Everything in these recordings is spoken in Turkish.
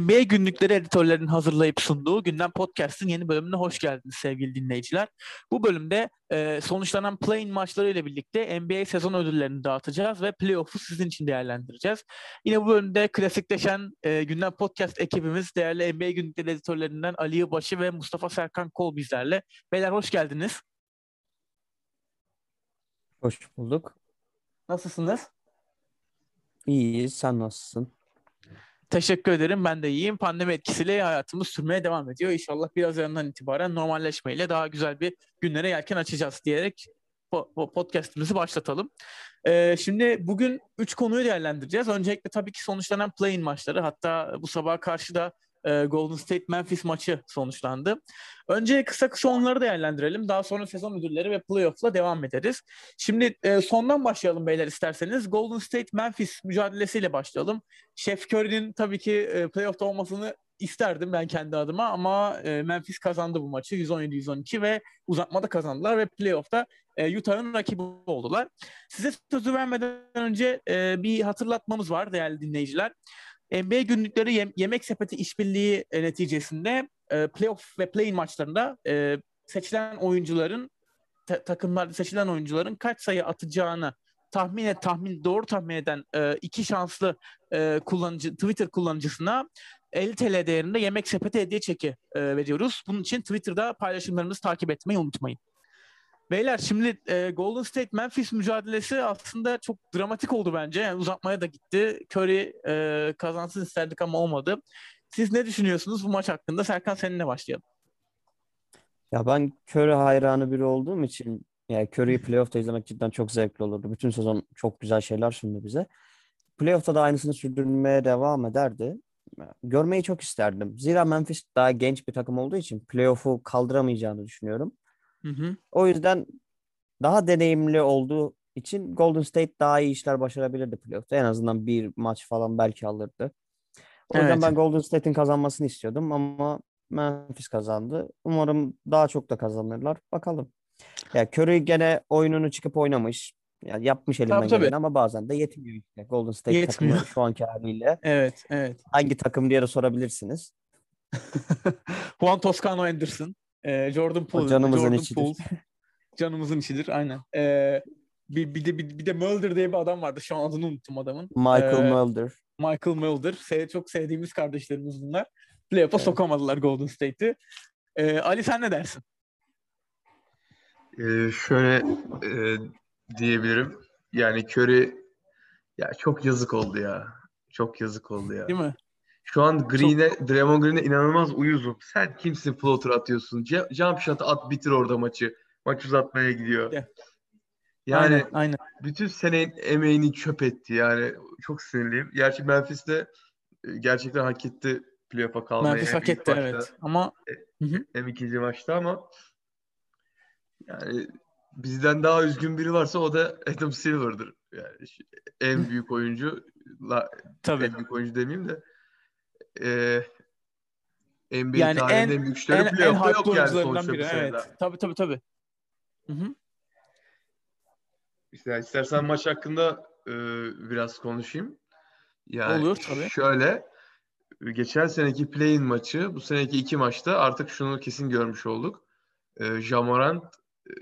NBA günlükleri editörlerin hazırlayıp sunduğu Gündem Podcast'ın yeni bölümüne hoş geldiniz sevgili dinleyiciler. Bu bölümde e, sonuçlanan play-in maçları ile birlikte NBA sezon ödüllerini dağıtacağız ve playoff'u sizin için değerlendireceğiz. Yine bu bölümde klasikleşen e, Gündem Podcast ekibimiz değerli NBA günlükleri editörlerinden Ali Yılbaşı ve Mustafa Serkan Kol bizlerle. Beyler hoş geldiniz. Hoş bulduk. Nasılsınız? İyiyiz. Sen nasılsın? Teşekkür ederim. Ben de iyiyim. Pandemi etkisiyle hayatımız sürmeye devam ediyor. İnşallah biraz yanından itibaren normalleşmeyle daha güzel bir günlere yelken açacağız diyerek podcastimizi başlatalım. Ee, şimdi bugün üç konuyu değerlendireceğiz. Öncelikle tabii ki sonuçlanan play-in maçları. Hatta bu sabah karşı da e, Golden State Memphis maçı sonuçlandı. Önce kısa kısa onları değerlendirelim. Daha sonra sezon müdürleri ve playoff'la devam ederiz. Şimdi e, sondan başlayalım beyler isterseniz. Golden State Memphis mücadelesiyle başlayalım. Chef Curry'nin tabii ki e, playoff'ta olmasını isterdim ben kendi adıma ama e, Memphis kazandı bu maçı 117-112 ve uzatmada kazandılar ve playoff'ta e, Utah'ın rakibi oldular. Size sözü vermeden önce e, bir hatırlatmamız var değerli dinleyiciler. NBA günlükleri yem- yemek sepeti işbirliği e, neticesinde e, playoff ve play-in maçlarında e, seçilen oyuncuların ta- takımlarda seçilen oyuncuların kaç sayı atacağını tahmin et tahmin doğru tahmin eden e, iki şanslı e, kullanıcı Twitter kullanıcısına 50 TL değerinde yemek sepeti hediye çeki e, veriyoruz. Bunun için Twitter'da paylaşımlarımızı takip etmeyi unutmayın. Beyler şimdi e, Golden State Memphis mücadelesi aslında çok dramatik oldu bence. Yani uzatmaya da gitti. Curry e, kazansın isterdik ama olmadı. Siz ne düşünüyorsunuz bu maç hakkında? Serkan seninle başlayalım. Ya ben Curry hayranı biri olduğum için yani Curry'i playoff'ta izlemek cidden çok zevkli olurdu. Bütün sezon çok güzel şeyler sundu bize. Playoff'ta da aynısını sürdürmeye devam ederdi. Görmeyi çok isterdim. Zira Memphis daha genç bir takım olduğu için playoff'u kaldıramayacağını düşünüyorum. Hı hı. O yüzden daha deneyimli olduğu için Golden State daha iyi işler başarabilirdi playoff'ta. En azından bir maç falan belki alırdı. O yüzden evet. ben Golden State'in kazanmasını istiyordum ama Memphis kazandı. Umarım daha çok da kazanırlar. Bakalım. Ya Curry gene oyununu çıkıp oynamış. Yani yapmış elinden geleni ama bazen de yetmiyor işte. Golden State yetmiyor. takımı şu anki haliyle. Evet, evet. Hangi takım diye de sorabilirsiniz. Juan Toscano Anderson. E, Jordan Poole. canımızın Jordan içidir. Poole. Canımızın içidir aynen. E, bir, bir de bir, bir de Mulder diye bir adam vardı. Şu an adını unuttum adamın. Michael ee, Mulder. Michael Mulder. Se çok sevdiğimiz kardeşlerimiz bunlar. Playoff'a evet. sokamadılar Golden State'i. Ee, Ali sen ne dersin? Ee, şöyle e, diyebilirim. Yani Curry ya çok yazık oldu ya. Çok yazık oldu ya. Değil mi? Şu an Green'e. Draymond Green'e inanılmaz uyuzum. Sen kimsin floater atıyorsun? Jump shot at bitir orada maçı. Maç uzatmaya gidiyor. Yeah. Yani aynen, aynen. bütün senenin emeğini çöp etti. Yani çok sinirliyim. Gerçi Memphis'te e, gerçekten hak etti playoff'a kalmayı. Memphis hak etti evet. Ama e, hem ikinci maçta ama yani bizden daha üzgün biri varsa o da Adam Silver'dır. Yani en büyük oyuncu Tabii. en büyük oyuncu demeyeyim de e, NBA yani tarihinin en, güçleri en, en yok yani sonuçta biri. Evet. Tabii tabii tabii. Hı hı. İşte, istersen maç hakkında e, biraz konuşayım. Yani Olur tabii. Şöyle geçen seneki play-in maçı bu seneki iki maçta artık şunu kesin görmüş olduk. E, Jamorant e,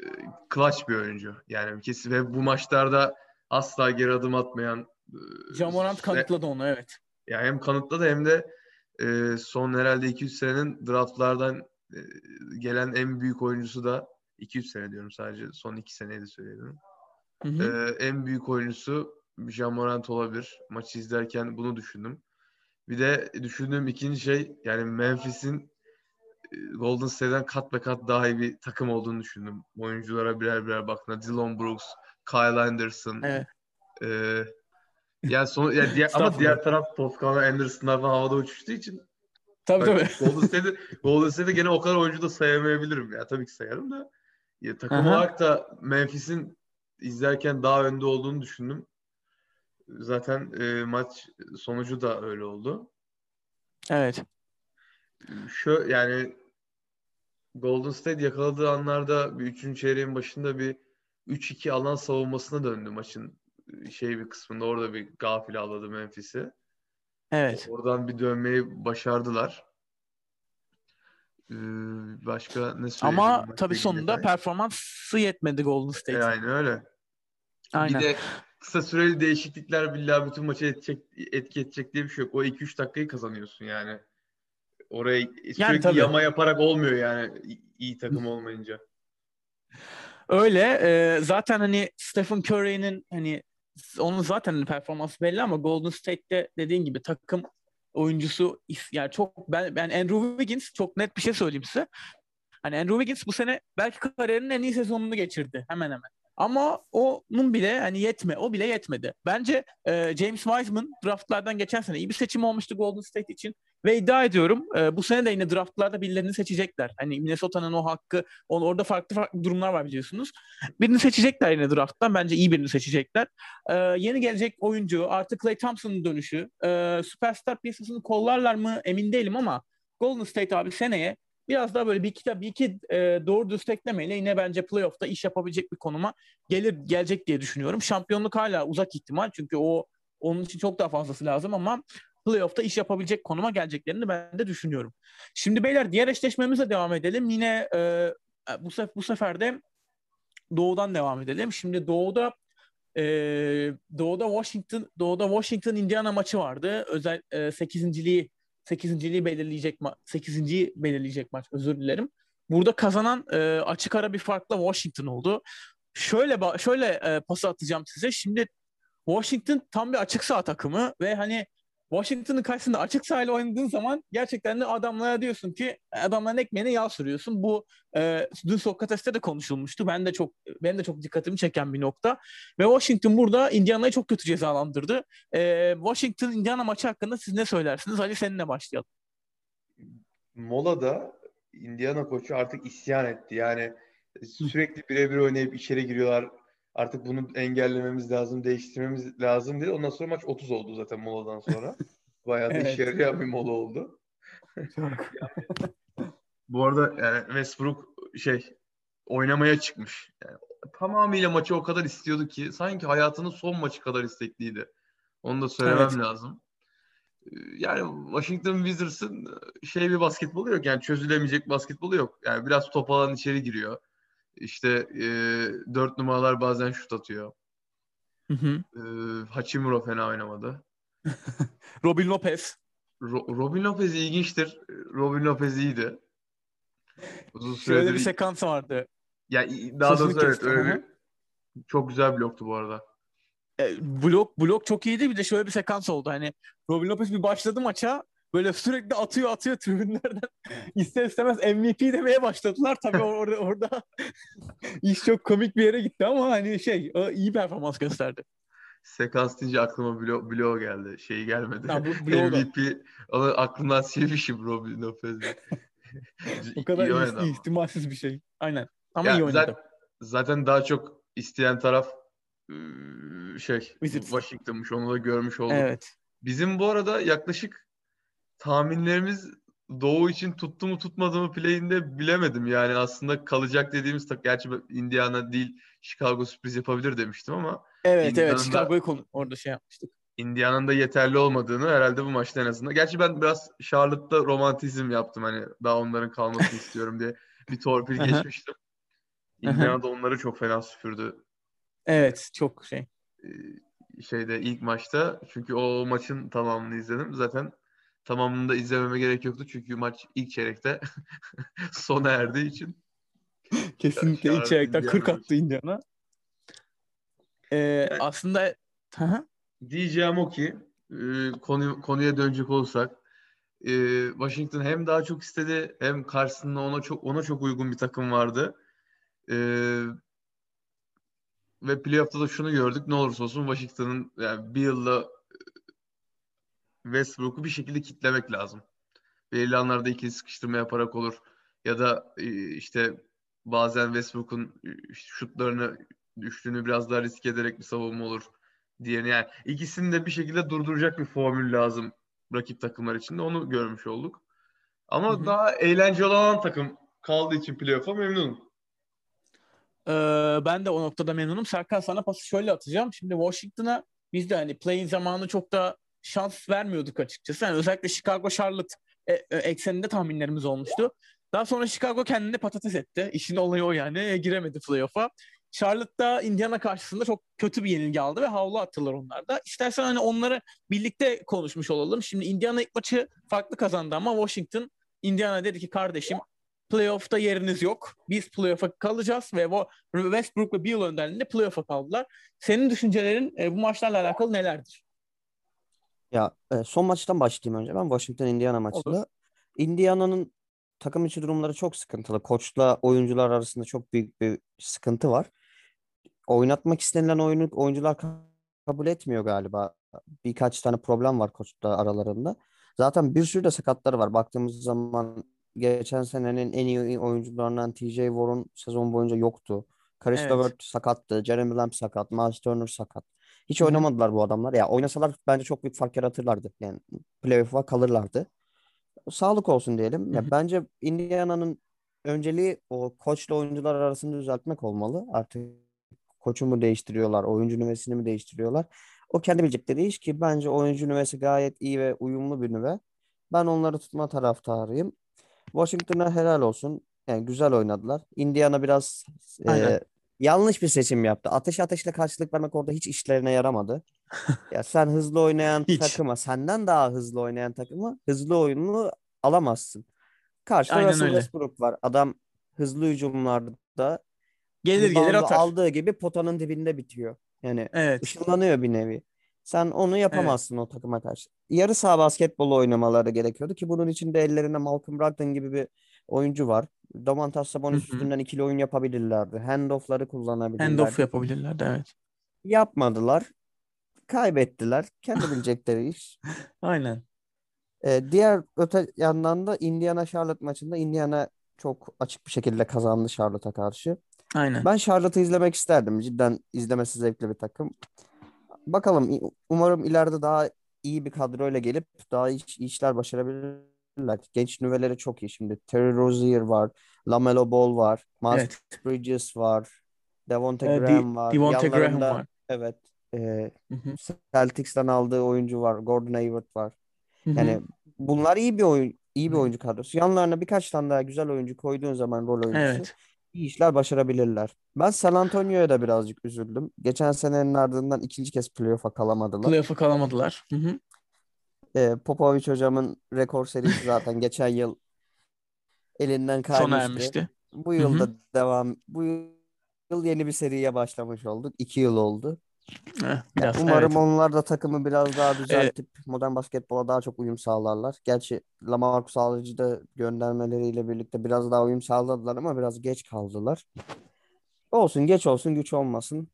clutch bir oyuncu. Yani kesin ve bu maçlarda asla geri adım atmayan e, Jamorant kanıtladı onu evet. Yani hem kanıtladı hem de e, son herhalde 200 senenin draftlardan e, gelen en büyük oyuncusu da 200 sene diyorum sadece son 2 seneyi de söyledim. Hı hı. E, en büyük oyuncusu Jamorant olabilir. Maçı izlerken bunu düşündüm. Bir de düşündüğüm ikinci şey yani Memphis'in e, Golden State'den kat be kat daha iyi bir takım olduğunu düşündüm. Oyunculara birer birer baktığında Dylan Brooks, Kyle Anderson, evet. e, yani son yani diğer, ama diğer taraf Toscano Anderson'lar falan havada uçuştuğu için Tabii tabii. Golden State'de, Golden State'de gene o kadar oyuncu da sayamayabilirim. Ya tabii ki sayarım da. Ya, takım Aha. olarak da Memphis'in izlerken daha önde olduğunu düşündüm. Zaten e, maç sonucu da öyle oldu. Evet. Şu yani Golden State yakaladığı anlarda bir üçüncü çeyreğin başında bir 3-2 alan savunmasına döndü maçın şey bir kısmında orada bir gafil avladı Memphis'i. Evet. Oradan bir dönmeyi başardılar. Ee, başka ne söyleyeyim? Ama tabii sonunda detay? performansı yetmedi Golden State. E, aynen öyle. Aynen. Bir de kısa süreli değişiklikler billahi bütün maçı etki, etki edecek diye bir şey yok. O 2-3 dakikayı kazanıyorsun yani. Oraya sürekli tabii. yama yaparak olmuyor yani iyi- iyi takım olmayınca. Öyle. e, zaten hani Stephen Curry'nin hani onun zaten performansı belli ama Golden State'te dediğin gibi takım oyuncusu yani çok ben ben Andrew Wiggins çok net bir şey söyleyeyim size. Hani Andrew Wiggins bu sene belki kariyerinin en iyi sezonunu geçirdi hemen hemen. Ama onun bile hani yetme, o bile yetmedi. Bence e, James Wiseman draftlardan geçen sene iyi bir seçim olmuştu Golden State için ve iddia ediyorum e, bu sene de yine draftlarda birilerini seçecekler. Hani Minnesota'nın o hakkı, on, orada farklı farklı durumlar var biliyorsunuz. Birini seçecekler yine drafttan. Bence iyi birini seçecekler. E, yeni gelecek oyuncu, artık Klay Thompson'ın dönüşü. E, süperstar piyasasını kollarlar mı emin değilim ama Golden State abi seneye biraz daha böyle bir iki, bir iki e, doğru dürüst eklemeyle yine bence playoff'ta iş yapabilecek bir konuma gelir gelecek diye düşünüyorum. Şampiyonluk hala uzak ihtimal çünkü o onun için çok daha fazlası lazım ama playoff'ta iş yapabilecek konuma geleceklerini ben de düşünüyorum. Şimdi beyler diğer eşleşmemize devam edelim. Yine e, bu, sef bu sefer de Doğu'dan devam edelim. Şimdi Doğu'da e, Doğu'da Washington Doğu'da Washington Indiana maçı vardı. Özel e, 8.liği 8.liği belirleyecek ma 8. belirleyecek maç özür dilerim. Burada kazanan e, açık ara bir farkla Washington oldu. Şöyle şöyle e, pası atacağım size. Şimdi Washington tam bir açık saha takımı ve hani Washington'ın karşısında açık sahayla oynadığın zaman gerçekten de adamlara diyorsun ki adamların ekmeğine yağ sürüyorsun. Bu e, dün Sokrates'te de konuşulmuştu. Ben de çok benim de çok dikkatimi çeken bir nokta. Ve Washington burada Indiana'yı çok kötü cezalandırdı. E, Washington Indiana maçı hakkında siz ne söylersiniz? Ali seninle başlayalım. Mola'da Indiana koçu artık isyan etti. Yani sürekli birebir oynayıp içeri giriyorlar. Artık bunu engellememiz lazım, değiştirmemiz lazım dedi. Ondan sonra maç 30 oldu zaten moladan sonra. Bayağı da Evet. işe yarayan bir mola oldu. Bu arada yani Westbrook şey oynamaya çıkmış. Yani tamamıyla maçı o kadar istiyordu ki sanki hayatının son maçı kadar istekliydi. Onu da söylemem Evet. lazım. Ee, Yani Washington Wizards'ın şey bir basketbolu yok. Yani çözülemeyecek basketbolu yok. Yani biraz top alan içeri giriyor. İşte e, dört numaralar bazen şut atıyor. Hı hı. E, Hachimura fena oynamadı. Robin Lopez. Ro- Robin Lopez ilginçtir. Robin Lopez iyiydi. Uzun Şöyle süredir bir sekans vardı. Ya daha Sözünü doğrusu evet öyle bir çok güzel bloktu bu arada. E, blok blok çok iyiydi. Bir de şöyle bir sekans oldu. Hani Robin Lopez bir başladı maça. Böyle sürekli atıyor atıyor tribünlerden. İster istemez MVP demeye başladılar. Tabii or- orada orada iş çok komik bir yere gitti ama hani şey o iyi performans gösterdi. Sekans deyince aklıma blo bloğu geldi. Şeyi gelmedi. Bloğu da. MVP onu aklımdan silmişim Robin Lopez'i. O kadar İyi iyi, ihtimalsiz bir şey. Aynen. Ama Ya iyi oynadı. zaten, zaten daha çok isteyen taraf şey Wizards. Washington'mış. Onu da görmüş olduk. Evet. Bizim bu arada yaklaşık tahminlerimiz Doğu için tuttu mu tutmadı mı play'inde bilemedim. Yani aslında kalacak dediğimiz tak gerçi Indiana değil Chicago sürpriz yapabilir demiştim ama Evet Indiana'da- evet. Chicago'yu orada şey yapmıştık. Indiana'nın da yeterli olmadığını herhalde bu maçta en azından. Gerçi ben biraz Charlotte'da romantizm yaptım hani daha onların kalmasını istiyorum diye bir torpil geçmiştim. Aha. Indiana da onları çok fena süpürdü Evet çok şey. Ee, şeyde ilk maçta. Çünkü o maçın tamamını izledim. Zaten tamamını da izlememe gerek yoktu. Çünkü maç ilk çeyrekte sona erdiği için. Kesinlikle ilk çeyrekten 40 Indiana attı Indiana. Ee, aslında Hı hı. Diyeceğim o ki e, konu, konuya dönecek olursak e, Washington hem daha çok istedi hem karşısında ona çok ona çok uygun bir takım vardı. E, ve playoff'ta da şunu gördük. Ne olursa olsun Washington'ın yani bir yılda e, Westbrook'u bir şekilde kitlemek lazım. Belirli anlarda ikili sıkıştırma yaparak olur. Ya da e, işte bazen Westbrook'un e, şutlarını düştüğünü biraz daha risk ederek bir savunma olur diye. Yani ikisini de bir şekilde durduracak bir formül lazım rakip takımlar için de onu görmüş olduk. Ama Hı hı. daha eğlenceli olan takım kaldığı için playoff'a memnunum. Ee, ben de o noktada memnunum. Serkan sana pası şöyle atacağım. Şimdi Washington'a biz de hani play zamanı çok da şans vermiyorduk açıkçası. Yani özellikle Chicago Charlotte e, e, ekseninde tahminlerimiz olmuştu. Daha sonra Chicago kendini patates etti. İşin olayı o yani. E, giremedi playoff'a. Charlotte'da Indiana karşısında çok kötü bir yenilgi aldı ve havlu attılar onlar da. İstersen hani onları birlikte konuşmuş olalım. Şimdi Indiana ilk maçı farklı kazandı ama Washington Indiana dedi ki kardeşim playoff'ta yeriniz yok. Biz playoff'a kalacağız ve Westbrook ve Beal önderliğinde playoff'a kaldılar. Senin düşüncelerin bu maçlarla alakalı nelerdir? Ya e, son maçtan başlayayım önce ben Washington Indiana maçında. Indiana'nın takım içi durumları çok sıkıntılı. Koçla oyuncular arasında çok büyük bir sıkıntı var. Oynatmak istenilen oyunu oyuncular kabul etmiyor galiba. Birkaç tane problem var koçla aralarında. Zaten bir sürü de sakatları var. Baktığımız zaman geçen senenin en iyi oyuncularından TJ Warren sezon boyunca yoktu. Chris evet. Levert sakattı. Jeremy Lamb sakat. Miles Turner sakat. Hiç Hı-hı. oynamadılar bu adamlar. Ya oynasalar bence çok büyük fark yaratırlardı. Yani playoff'a kalırlardı. Sağlık olsun diyelim. Hı-hı. Ya bence Indiana'nın önceliği o koçla oyuncular arasında düzeltmek olmalı. Artık koçu mu değiştiriyorlar, oyuncu nüvesini mi değiştiriyorlar? O kendi bilecekleri iş ki bence oyuncu nüvesi gayet iyi ve uyumlu bir nüve. Ben onları tutma taraftarıyım. Washington'a helal olsun. Yani güzel oynadılar. Indiana biraz e, yanlış bir seçim yaptı. Ateş ateşle karşılık vermek orada hiç işlerine yaramadı. ya sen hızlı oynayan hiç. takıma, senden daha hızlı oynayan takıma hızlı oyunu alamazsın. Karşıda Aynen Russell öyle. Westbrook var. Adam hızlı hücumlarda gelir gelir atar. Aldığı gibi potanın dibinde bitiyor. Yani evet. ışınlanıyor bir nevi. Sen onu yapamazsın evet. o takıma karşı. Yarı saha basketbolu oynamaları gerekiyordu ki bunun için de ellerinde Malcolm Brogdon gibi bir oyuncu var. Domantas Sabonis Hı-hı. üstünden ikili oyun yapabilirlerdi. Handoff'ları kullanabilirlerdi. Handoff yapabilirlerdi evet. Yapmadılar. Kaybettiler. Kendi bilecekleri iş. Aynen. Ee, diğer öte yandan da Indiana Charlotte maçında Indiana çok açık bir şekilde kazandı Charlotte'a karşı. Aynen. Ben Charlotte'ı izlemek isterdim. Cidden izlemesi zevkli bir takım. Bakalım umarım ileride daha iyi bir kadroyla gelip daha iyi işler başarabilirler. Genç nüveleri çok iyi şimdi. Terry Rozier var, LaMelo Ball var, Miles evet. Bridges var, Devonte ee, Graham var. Devonte Graham var. Evet. E, Celtics'ten aldığı oyuncu var. Gordon Hayward var. Hı-hı. Yani bunlar iyi bir oyun iyi bir oyuncu kadrosu. Yanlarına birkaç tane daha güzel oyuncu koyduğun zaman rol oyuncusu. Evet iyi işler başarabilirler. Ben San Antonio'ya da birazcık üzüldüm. Geçen senenin ardından ikinci kez playoff'a kalamadılar. Playoff'a kalamadılar. Hı hı. Ee, Popovic hocamın rekor serisi zaten geçen yıl elinden kaymıştı. Sona ermişti. Bu yılda devam bu yıl yeni bir seriye başlamış olduk. İki yıl oldu. Eh, biraz, yani umarım evet. onlar da takımı biraz daha düzeltip evet. modern basketbola daha çok uyum sağlarlar. Gerçi Lamarcus Aldridge'i de göndermeleriyle birlikte biraz daha uyum sağladılar ama biraz geç kaldılar. Olsun geç olsun güç olmasın.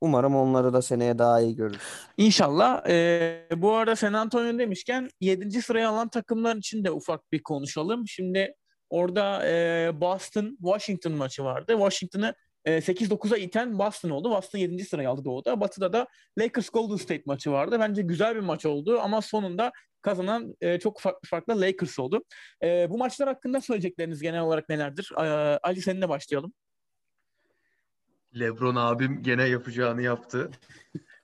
Umarım onları da seneye daha iyi görürüz. İnşallah. Ee, bu arada San Antonio demişken 7. sıraya alan takımlar için de ufak bir konuşalım. Şimdi orada e, Boston Washington maçı vardı. Washington'ı 8-9'a ee, iten Boston oldu. Boston 7. sırayı aldı Doğu'da. Batı'da da Lakers Golden State maçı vardı. Bence güzel bir maç oldu ama sonunda kazanan e, çok farklı farklı Lakers oldu. E, bu maçlar hakkında söyleyecekleriniz genel olarak nelerdir? E, Ali seninle başlayalım. LeBron abim gene yapacağını yaptı.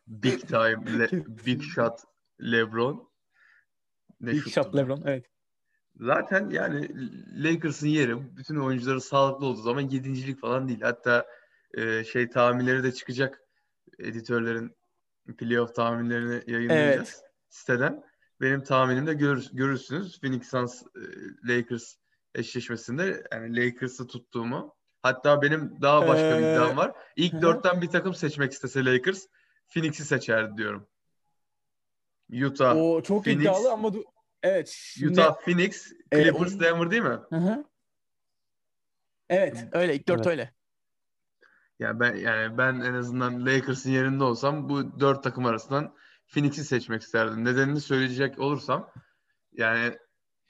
Big time, le, big shot LeBron. Ne big shot LeBron, evet. Zaten yani Lakers'ın yeri bütün oyuncuları sağlıklı olduğu zaman yedincilik falan değil. Hatta e, şey tahminleri de çıkacak. Editörlerin playoff tahminlerini yayınlayacağız evet. siteden. Benim tahminimde görür, görürsünüz. Phoenix Suns e, Lakers eşleşmesinde yani Lakers'ı tuttuğumu. Hatta benim daha başka ee, bir iddiam var. İlk hı. dörtten bir takım seçmek istese Lakers Phoenix'i seçerdi diyorum. Utah, O çok Phoenix, iddialı ama Evet. Şimdi, Utah, Phoenix, e, Clippers, e, Denver değil mi? Hı hı. Evet, öyle. İlk dört evet. öyle. Yani ben yani ben en azından Lakers'ın yerinde olsam bu dört takım arasından Phoenix'i seçmek isterdim. Nedenini söyleyecek olursam yani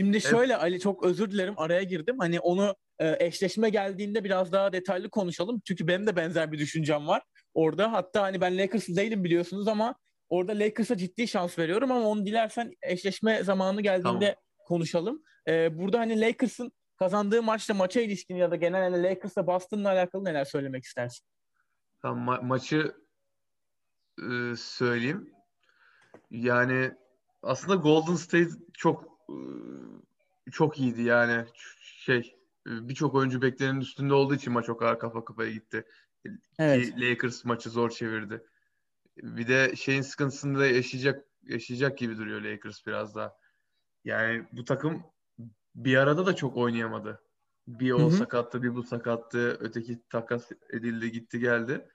Şimdi şöyle hep... Ali çok özür dilerim araya girdim. Hani onu e, eşleşme geldiğinde biraz daha detaylı konuşalım. Çünkü benim de benzer bir düşüncem var orada. Hatta hani ben Lakers değilim biliyorsunuz ama Orada Lakers'a ciddi şans veriyorum ama onu dilersen eşleşme zamanı geldiğinde tamam. konuşalım. Ee, burada hani Lakers'ın kazandığı maçta maça ilişkin ya da genel hani Lakers'la Boston'la alakalı neler söylemek istersin? Tamam ma- maçı e, söyleyeyim. Yani aslında Golden State çok çok iyiydi yani şey birçok oyuncu beklenenin üstünde olduğu için maç o kadar kafa kafaya gitti. Evet. Ki Lakers maçı zor çevirdi. Bir de şeyin sıkıntısını da yaşayacak yaşayacak gibi duruyor Lakers biraz daha. Yani bu takım bir arada da çok oynayamadı. Bir o Hı-hı. sakattı, bir bu sakattı, öteki takas edildi, gitti geldi.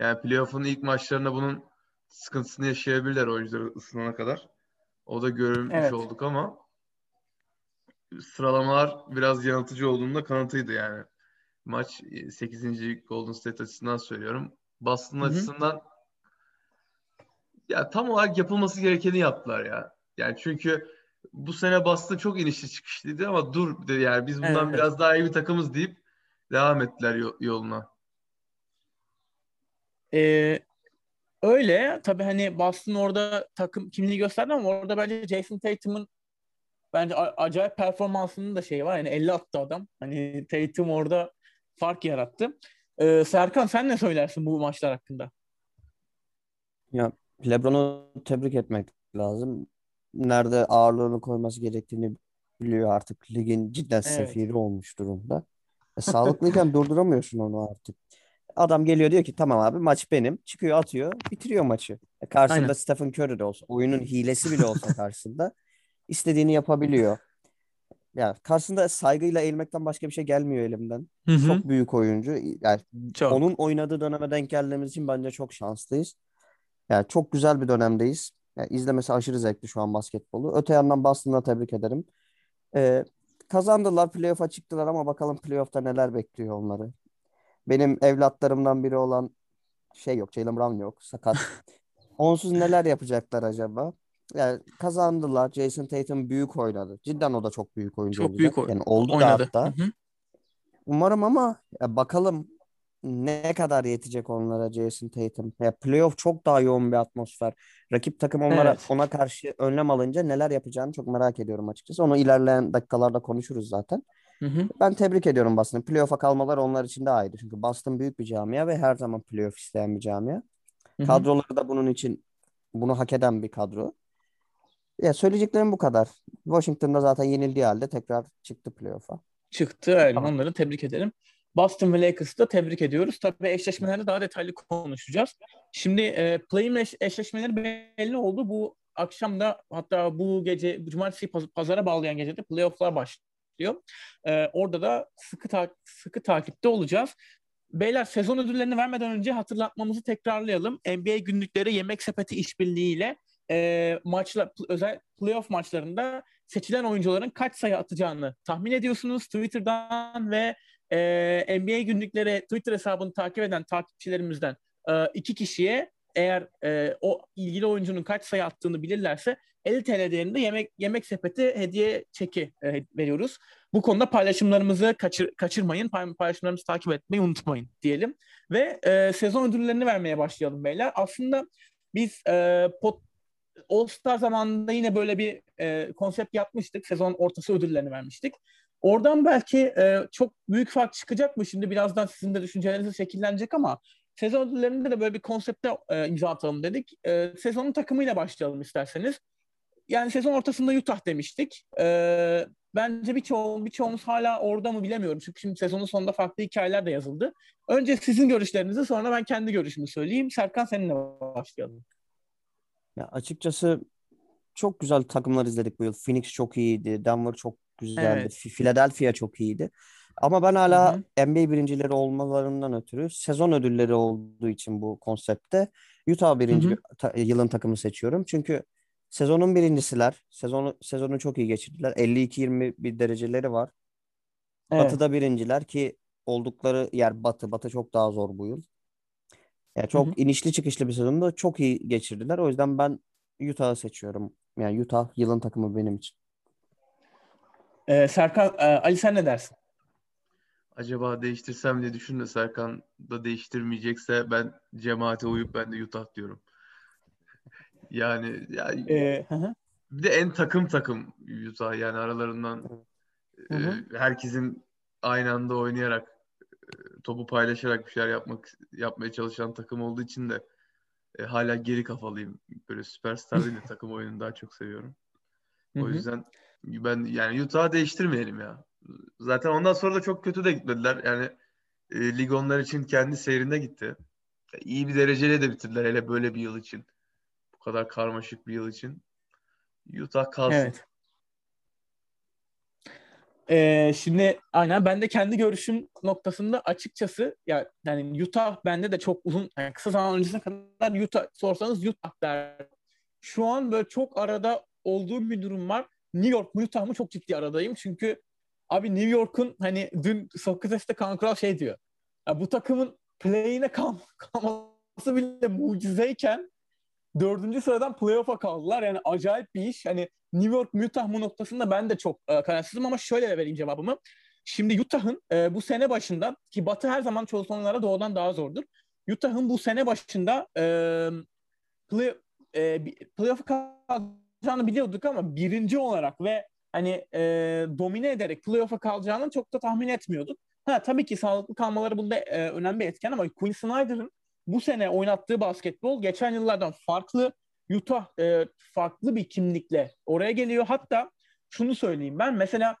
Yani playoff'un ilk maçlarında bunun sıkıntısını yaşayabilirler oyuncular ısınana kadar. O da görülmüş evet. olduk ama sıralamalar biraz yanıltıcı olduğunda kanıtıydı yani. Maç 8. Golden State açısından söylüyorum. Boston açısından ya tam olarak yapılması gerekeni yaptılar ya. Yani çünkü bu sene Boston çok inişli çıkışlıydı ama dur yani biz bundan evet. biraz daha iyi bir takımız deyip devam ettiler yoluna. Ee, öyle tabii hani Boston orada takım kimliği gösterdi ama orada bence Jason Tatum'un bence acayip performansının da şeyi var. Yani 50 attı adam. Hani Tatum orada fark yarattı. Ee, Serkan sen ne söylersin bu maçlar hakkında? Ya LeBron'u tebrik etmek lazım. Nerede ağırlığını koyması gerektiğini biliyor artık. Ligin cidden evet. sefiri olmuş durumda. E, sağlıklıyken durduramıyorsun onu artık. Adam geliyor diyor ki tamam abi maç benim. Çıkıyor atıyor bitiriyor maçı. E, karşında Aynen. Stephen Curry de olsa oyunun hilesi bile olsa karşısında istediğini yapabiliyor. Ya karşısında saygıyla eğilmekten başka bir şey gelmiyor elimden. Hı hı. Çok büyük oyuncu. Yani çok. onun oynadığı döneme denk geldiğimiz için bence çok şanslıyız. Yani çok güzel bir dönemdeyiz. Yani izlemesi aşırı zevkli şu an basketbolu. Öte yandan Boston'a tebrik ederim. Ee, kazandılar, playoff'a çıktılar ama bakalım playoff'ta neler bekliyor onları. Benim evlatlarımdan biri olan şey yok, Jalen Brown yok, sakat. Onsuz neler yapacaklar acaba? Yani kazandılar. Jason Tatum büyük oynadı. Cidden o da çok büyük oyuncu çok olacak. büyük yani oldu oynadı. da hatta. Hı hı. Umarım ama ya bakalım ne kadar yetecek onlara Jason Tatum. Ya playoff çok daha yoğun bir atmosfer. Rakip takım onlara evet. ona karşı önlem alınca neler yapacağını çok merak ediyorum açıkçası. Onu ilerleyen dakikalarda konuşuruz zaten. Hı hı. Ben tebrik ediyorum Boston'ı. Playoff'a kalmalar onlar için de ayrı. Çünkü Boston büyük bir camia ve her zaman playoff isteyen bir camia. Hı hı. Kadroları da bunun için bunu hak eden bir kadro. Ya söyleyeceklerim bu kadar. Washington'da zaten yenildiği halde tekrar çıktı playoff'a. Çıktı. Yani tamam. onları tebrik ederim. Boston ve Lakers'ı da tebrik ediyoruz. Tabii eşleşmelerde daha detaylı konuşacağız. Şimdi e, play-in eş, eşleşmeleri belli oldu. Bu akşam da hatta bu gece cumartesi pazara bağlayan gecede playoff'lar başlıyor. E, orada da sıkı ta- sıkı takipte olacağız. Beyler sezon ödüllerini vermeden önce hatırlatmamızı tekrarlayalım. NBA günlükleri yemek sepeti işbirliğiyle e, maçla özel playoff maçlarında seçilen oyuncuların kaç sayı atacağını tahmin ediyorsunuz. Twitter'dan ve e, NBA günlükleri Twitter hesabını takip eden takipçilerimizden e, iki kişiye eğer e, o ilgili oyuncunun kaç sayı attığını bilirlerse 50 TL değerinde yemek yemek sepeti hediye çeki e, veriyoruz. Bu konuda paylaşımlarımızı kaçır, kaçırmayın. Paylaşımlarımızı takip etmeyi unutmayın diyelim. Ve e, sezon ödüllerini vermeye başlayalım beyler. Aslında biz e, pot, All Star zamanında yine böyle bir e, konsept yapmıştık. Sezon ortası ödüllerini vermiştik. Oradan belki e, çok büyük fark çıkacak mı? Şimdi birazdan sizin de düşünceleriniz şekillenecek ama sezon ödüllerinde de böyle bir konsepte e, imza atalım dedik. E, sezonun takımıyla başlayalım isterseniz. Yani sezon ortasında Utah demiştik. E, bence birçoğu, birçoğumuz hala orada mı bilemiyorum. Çünkü şimdi sezonun sonunda farklı hikayeler de yazıldı. Önce sizin görüşlerinizi sonra ben kendi görüşümü söyleyeyim. Serkan seninle başlayalım. Ya açıkçası çok güzel takımlar izledik bu yıl. Phoenix çok iyiydi. Denver çok güzeldi. Evet. Philadelphia çok iyiydi. Ama ben hala Hı-hı. NBA birincileri olmalarından ötürü sezon ödülleri olduğu için bu konsepte Utah birinci ta- yılın takımı seçiyorum. Çünkü sezonun birincisiler. Sezonu sezonu çok iyi geçirdiler. 52-20 bir dereceleri var. Evet. Batı'da birinciler ki oldukları yer Batı. Batı çok daha zor bu yıl. Yani çok Hı-hı. inişli çıkışlı bir sezonda çok iyi geçirdiler. O yüzden ben Utah'ı seçiyorum. Yani Utah yılın takımı benim için. Ee, Serkan, e, Ali sen ne dersin? Acaba değiştirsem diye düşün de Serkan da değiştirmeyecekse ben cemaate uyup ben de Utah diyorum. Yani, yani ee, bir de en takım takım Utah yani aralarından e, herkesin aynı anda oynayarak topu paylaşarak bir şeyler yapmak yapmaya çalışan takım olduğu için de e, hala geri kafalıyım. Böyle süperstar değil de takım oyununu daha çok seviyorum. O yüzden ben yani Utah'ı değiştirmeyelim ya. Zaten ondan sonra da çok kötü de gitmediler. Yani e, lig onlar için kendi seyrinde gitti. İyi bir dereceyle de bitirdiler hele böyle bir yıl için. Bu kadar karmaşık bir yıl için. Utah kalsın. Evet. Ee, şimdi aynen ben de kendi görüşüm noktasında açıkçası ya yani Utah bende de çok uzun yani kısa zaman öncesine kadar Utah sorsanız Utah der. Şu an böyle çok arada olduğum bir durum var. New York mu Utah mı çok ciddi aradayım. Çünkü abi New York'un hani dün Sokrates'te Kaan Kural şey diyor. Ya bu takımın play'ine kal kalması bile mucizeyken dördüncü sıradan playoff'a kaldılar. Yani acayip bir iş. Hani New York Utah mı noktasında ben de çok e, kararsızım ama şöyle vereyim cevabımı. Şimdi Utah'ın e, bu sene başında ki Batı her zaman çoğu sonlara doğudan daha zordur. Utah'ın bu sene başında e, play, e, playoff'a kalacağını biliyorduk ama birinci olarak ve hani e, domine ederek playoff'a kalacağını çok da tahmin etmiyorduk. Ha tabii ki sağlıklı kalmaları bunda e, önemli bir etken ama Quinn Snyder'ın bu sene oynattığı basketbol geçen yıllardan farklı. Utah e, farklı bir kimlikle oraya geliyor. Hatta şunu söyleyeyim ben mesela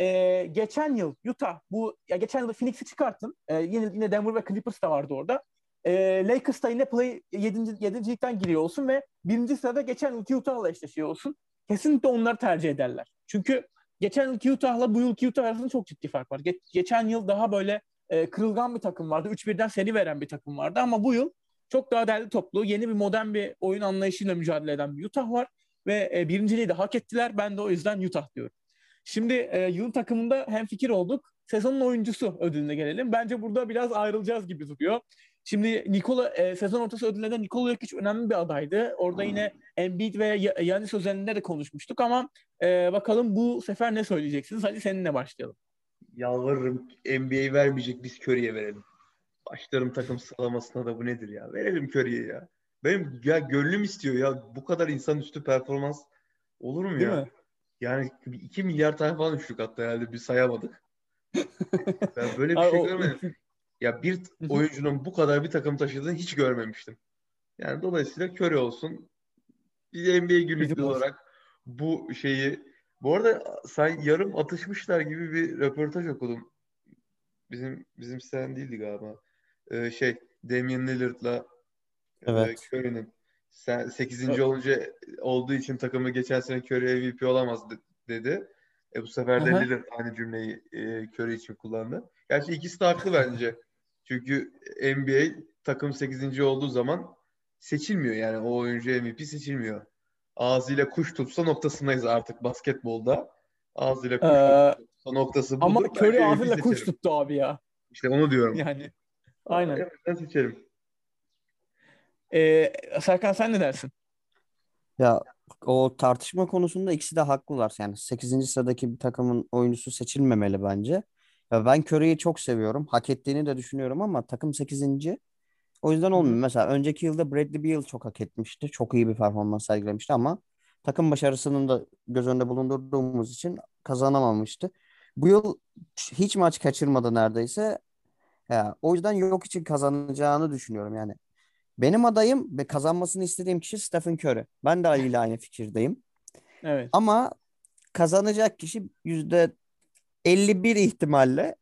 e, geçen yıl Utah bu ya geçen yıl Phoenix'i çıkarttım. E, yine yine Denver ve Clippers da vardı orada. E, Lakers da yine play 7. 7. ligden giriyor olsun ve birinci sırada geçen yıl Utah'la eşleşiyor olsun. Kesinlikle onları tercih ederler. Çünkü geçen yıl Utah'la bu yıl Utah arasında çok ciddi fark var. Ge- geçen yıl daha böyle e, kırılgan bir takım vardı. 3-1'den seri veren bir takım vardı ama bu yıl çok daha değerli toplu, yeni bir modern bir oyun anlayışıyla mücadele eden bir Utah var ve e, birinciliği de hak ettiler. Ben de o yüzden Utah diyorum. Şimdi e, yılın takımında hem fikir olduk. Sezonun oyuncusu ödülüne gelelim. Bence burada biraz ayrılacağız gibi duruyor. Şimdi Nikola e, sezon ortası ödüllerinde Nikola Jokic önemli bir adaydı. Orada yine Embiid ve Yanis üzerinde de konuşmuştuk ama e, bakalım bu sefer ne söyleyeceksiniz? Hadi seninle başlayalım. Yalvarırım NBA vermeyecek biz Curry'e verelim. Başlarım takım sıralamasına da bu nedir ya? Verelim Curry'e ya. Benim ya gönlüm istiyor ya. Bu kadar insan üstü performans olur mu Değil ya? Mi? Yani 2 milyar tane falan üçlük hatta herhalde bir sayamadık. ben böyle bir şey görmedim. Ya bir oyuncunun bu kadar bir takım taşıdığını hiç görmemiştim. Yani dolayısıyla Curry olsun. Bir NBA günlüklü olarak bu şeyi bu arada sen yarım atışmışlar gibi bir röportaj okudum. Bizim bizim siten değildi galiba. Ee, şey Damian Lillard'la e, evet. e, Curry'nin 8. Evet. olunca olduğu için takımı geçen sene Curry MVP olamaz dedi. E bu sefer de Lillard aynı cümleyi e, Curry için kullandı. Gerçi ikisi de haklı bence. Çünkü NBA takım 8. olduğu zaman seçilmiyor yani o oyuncu MVP seçilmiyor ağzıyla kuş tutsa noktasındayız artık basketbolda. Ağzıyla kuş ee, tutsa noktası budur. Ama Curry ağzıyla kuş tuttu abi ya. İşte onu diyorum. Yani. Aynen. Ben seçerim. Ee, Serkan sen ne dersin? Ya o tartışma konusunda ikisi de haklılar. Yani 8. sıradaki bir takımın oyuncusu seçilmemeli bence. Ya ben Curry'i çok seviyorum. Hak ettiğini de düşünüyorum ama takım 8. O yüzden olmuyor. Mesela önceki yılda Bradley Beal çok hak etmişti. Çok iyi bir performans sergilemişti ama takım başarısının da göz önünde bulundurduğumuz için kazanamamıştı. Bu yıl hiç maç kaçırmadı neredeyse. Ya, o yüzden yok için kazanacağını düşünüyorum yani. Benim adayım ve kazanmasını istediğim kişi Stephen Curry. Ben de Ali ile aynı fikirdeyim. Evet. Ama kazanacak kişi yüzde 51 ihtimalle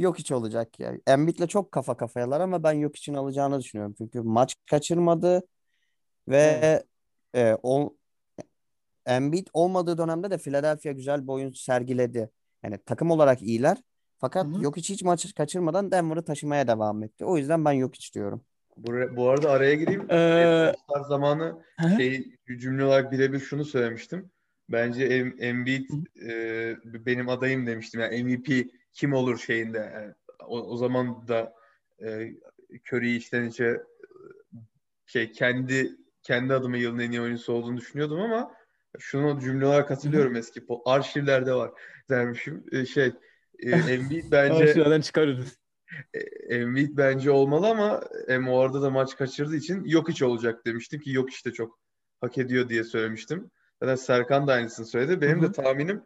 yok hiç olacak ya. Embiid'le çok kafa kafayalar ama ben yok için alacağını düşünüyorum. Çünkü maç kaçırmadı ve e, o Embiid olmadığı dönemde de Philadelphia güzel bir oyun sergiledi. Yani takım olarak iyiler. Fakat Hı-hı. yok hiç hiç maç kaçırmadan Denver'ı taşımaya devam etti. O yüzden ben yok hiç diyorum. Bu, bu arada araya gireyim. Ee, zamanı şey, cümle olarak birebir şunu söylemiştim. Bence Embiid e, benim adayım demiştim. Yani MVP kim olur şeyinde. Yani o, o zaman da e, Curry'i içten içe şey kendi kendi adıma yılın en iyi oyuncusu olduğunu düşünüyordum ama şunu cümle olarak katılıyorum eski arşivlerde var dermişim. E, şey e, Embiid bence arşivlerden çıkarırız. E, Embiid bence olmalı ama hem orada da maç kaçırdığı için yok hiç olacak demiştim ki yok işte çok hak ediyor diye söylemiştim. Zaten Serkan da aynısını söyledi. Benim Hı-hı. de tahminim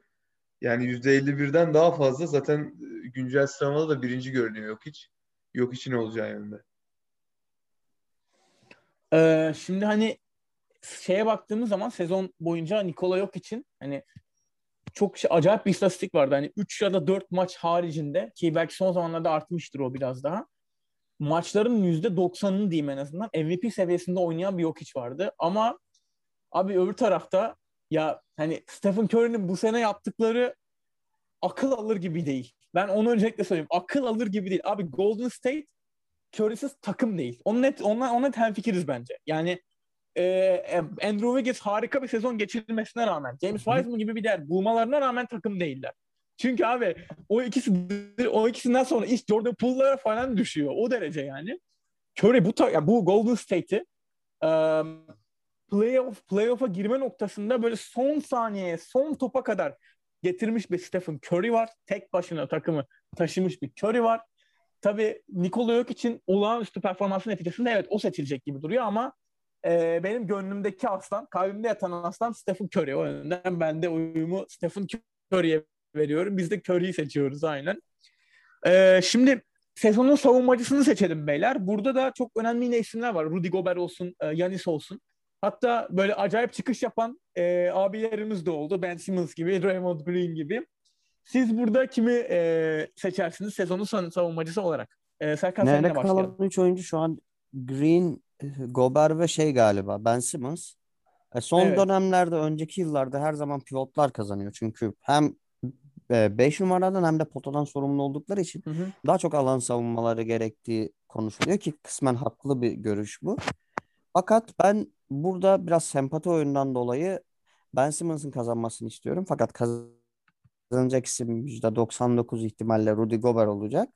yani %51'den daha fazla zaten e, güncel sıralamada da birinci görünüyor yok hiç. Yok için olacağı yönünde. Ee, şimdi hani şeye baktığımız zaman sezon boyunca Nikola yok için hani çok şey, acayip bir istatistik vardı. Hani 3 ya da 4 maç haricinde ki belki son zamanlarda artmıştır o biraz daha. Maçların %90'ını diyeyim en azından MVP seviyesinde oynayan bir Jokic vardı. Ama abi öbür tarafta ya hani Stephen Curry'nin bu sene yaptıkları akıl alır gibi değil. Ben onu öncelikle söyleyeyim. Akıl alır gibi değil. Abi Golden State Curry'siz takım değil. Onun net, onunla, onunla temfikiriz bence. Yani e, Andrew Wiggins harika bir sezon geçirmesine rağmen James Wiseman gibi bir değer bulmalarına rağmen takım değiller. Çünkü abi o ikisi o ikisinden sonra iş Jordan Poole'lara falan düşüyor. O derece yani. Curry bu yani bu Golden State'i um, playoff playoff'a girme noktasında böyle son saniyeye, son topa kadar getirmiş bir Stephen Curry var. Tek başına takımı taşımış bir Curry var. Tabii Nikola Yok için olağanüstü performansın neticesinde evet o seçilecek gibi duruyor ama e, benim gönlümdeki aslan, kalbimde yatan aslan Stephen Curry. O yüzden ben de uyumu Stephen Curry'e veriyorum. Biz de Curry'yi seçiyoruz aynen. E, şimdi sezonun savunmacısını seçelim beyler. Burada da çok önemli yine isimler var. Rudy Gobert olsun, Yanis olsun. Hatta böyle acayip çıkış yapan e, abilerimiz de oldu. Ben Simmons gibi, Raymond Green gibi. Siz burada kimi e, seçersiniz sezonun son savunmacısı olarak? E, Serkan Nerede seninle başlayalım. kalan 3 oyuncu şu an Green, Gobert ve şey galiba Ben Simmons. E, son Evet. dönemlerde önceki yıllarda her zaman pivotlar kazanıyor. Çünkü hem 5 numaradan hem de potadan sorumlu oldukları için Hı hı. daha çok alan savunmaları gerektiği konuşuluyor ki kısmen haklı bir görüş bu. Fakat ben burada biraz sempati oyundan dolayı Ben Simmons'ın kazanmasını istiyorum. Fakat kazanacak isim %99 ihtimalle Rudy Gobert olacak.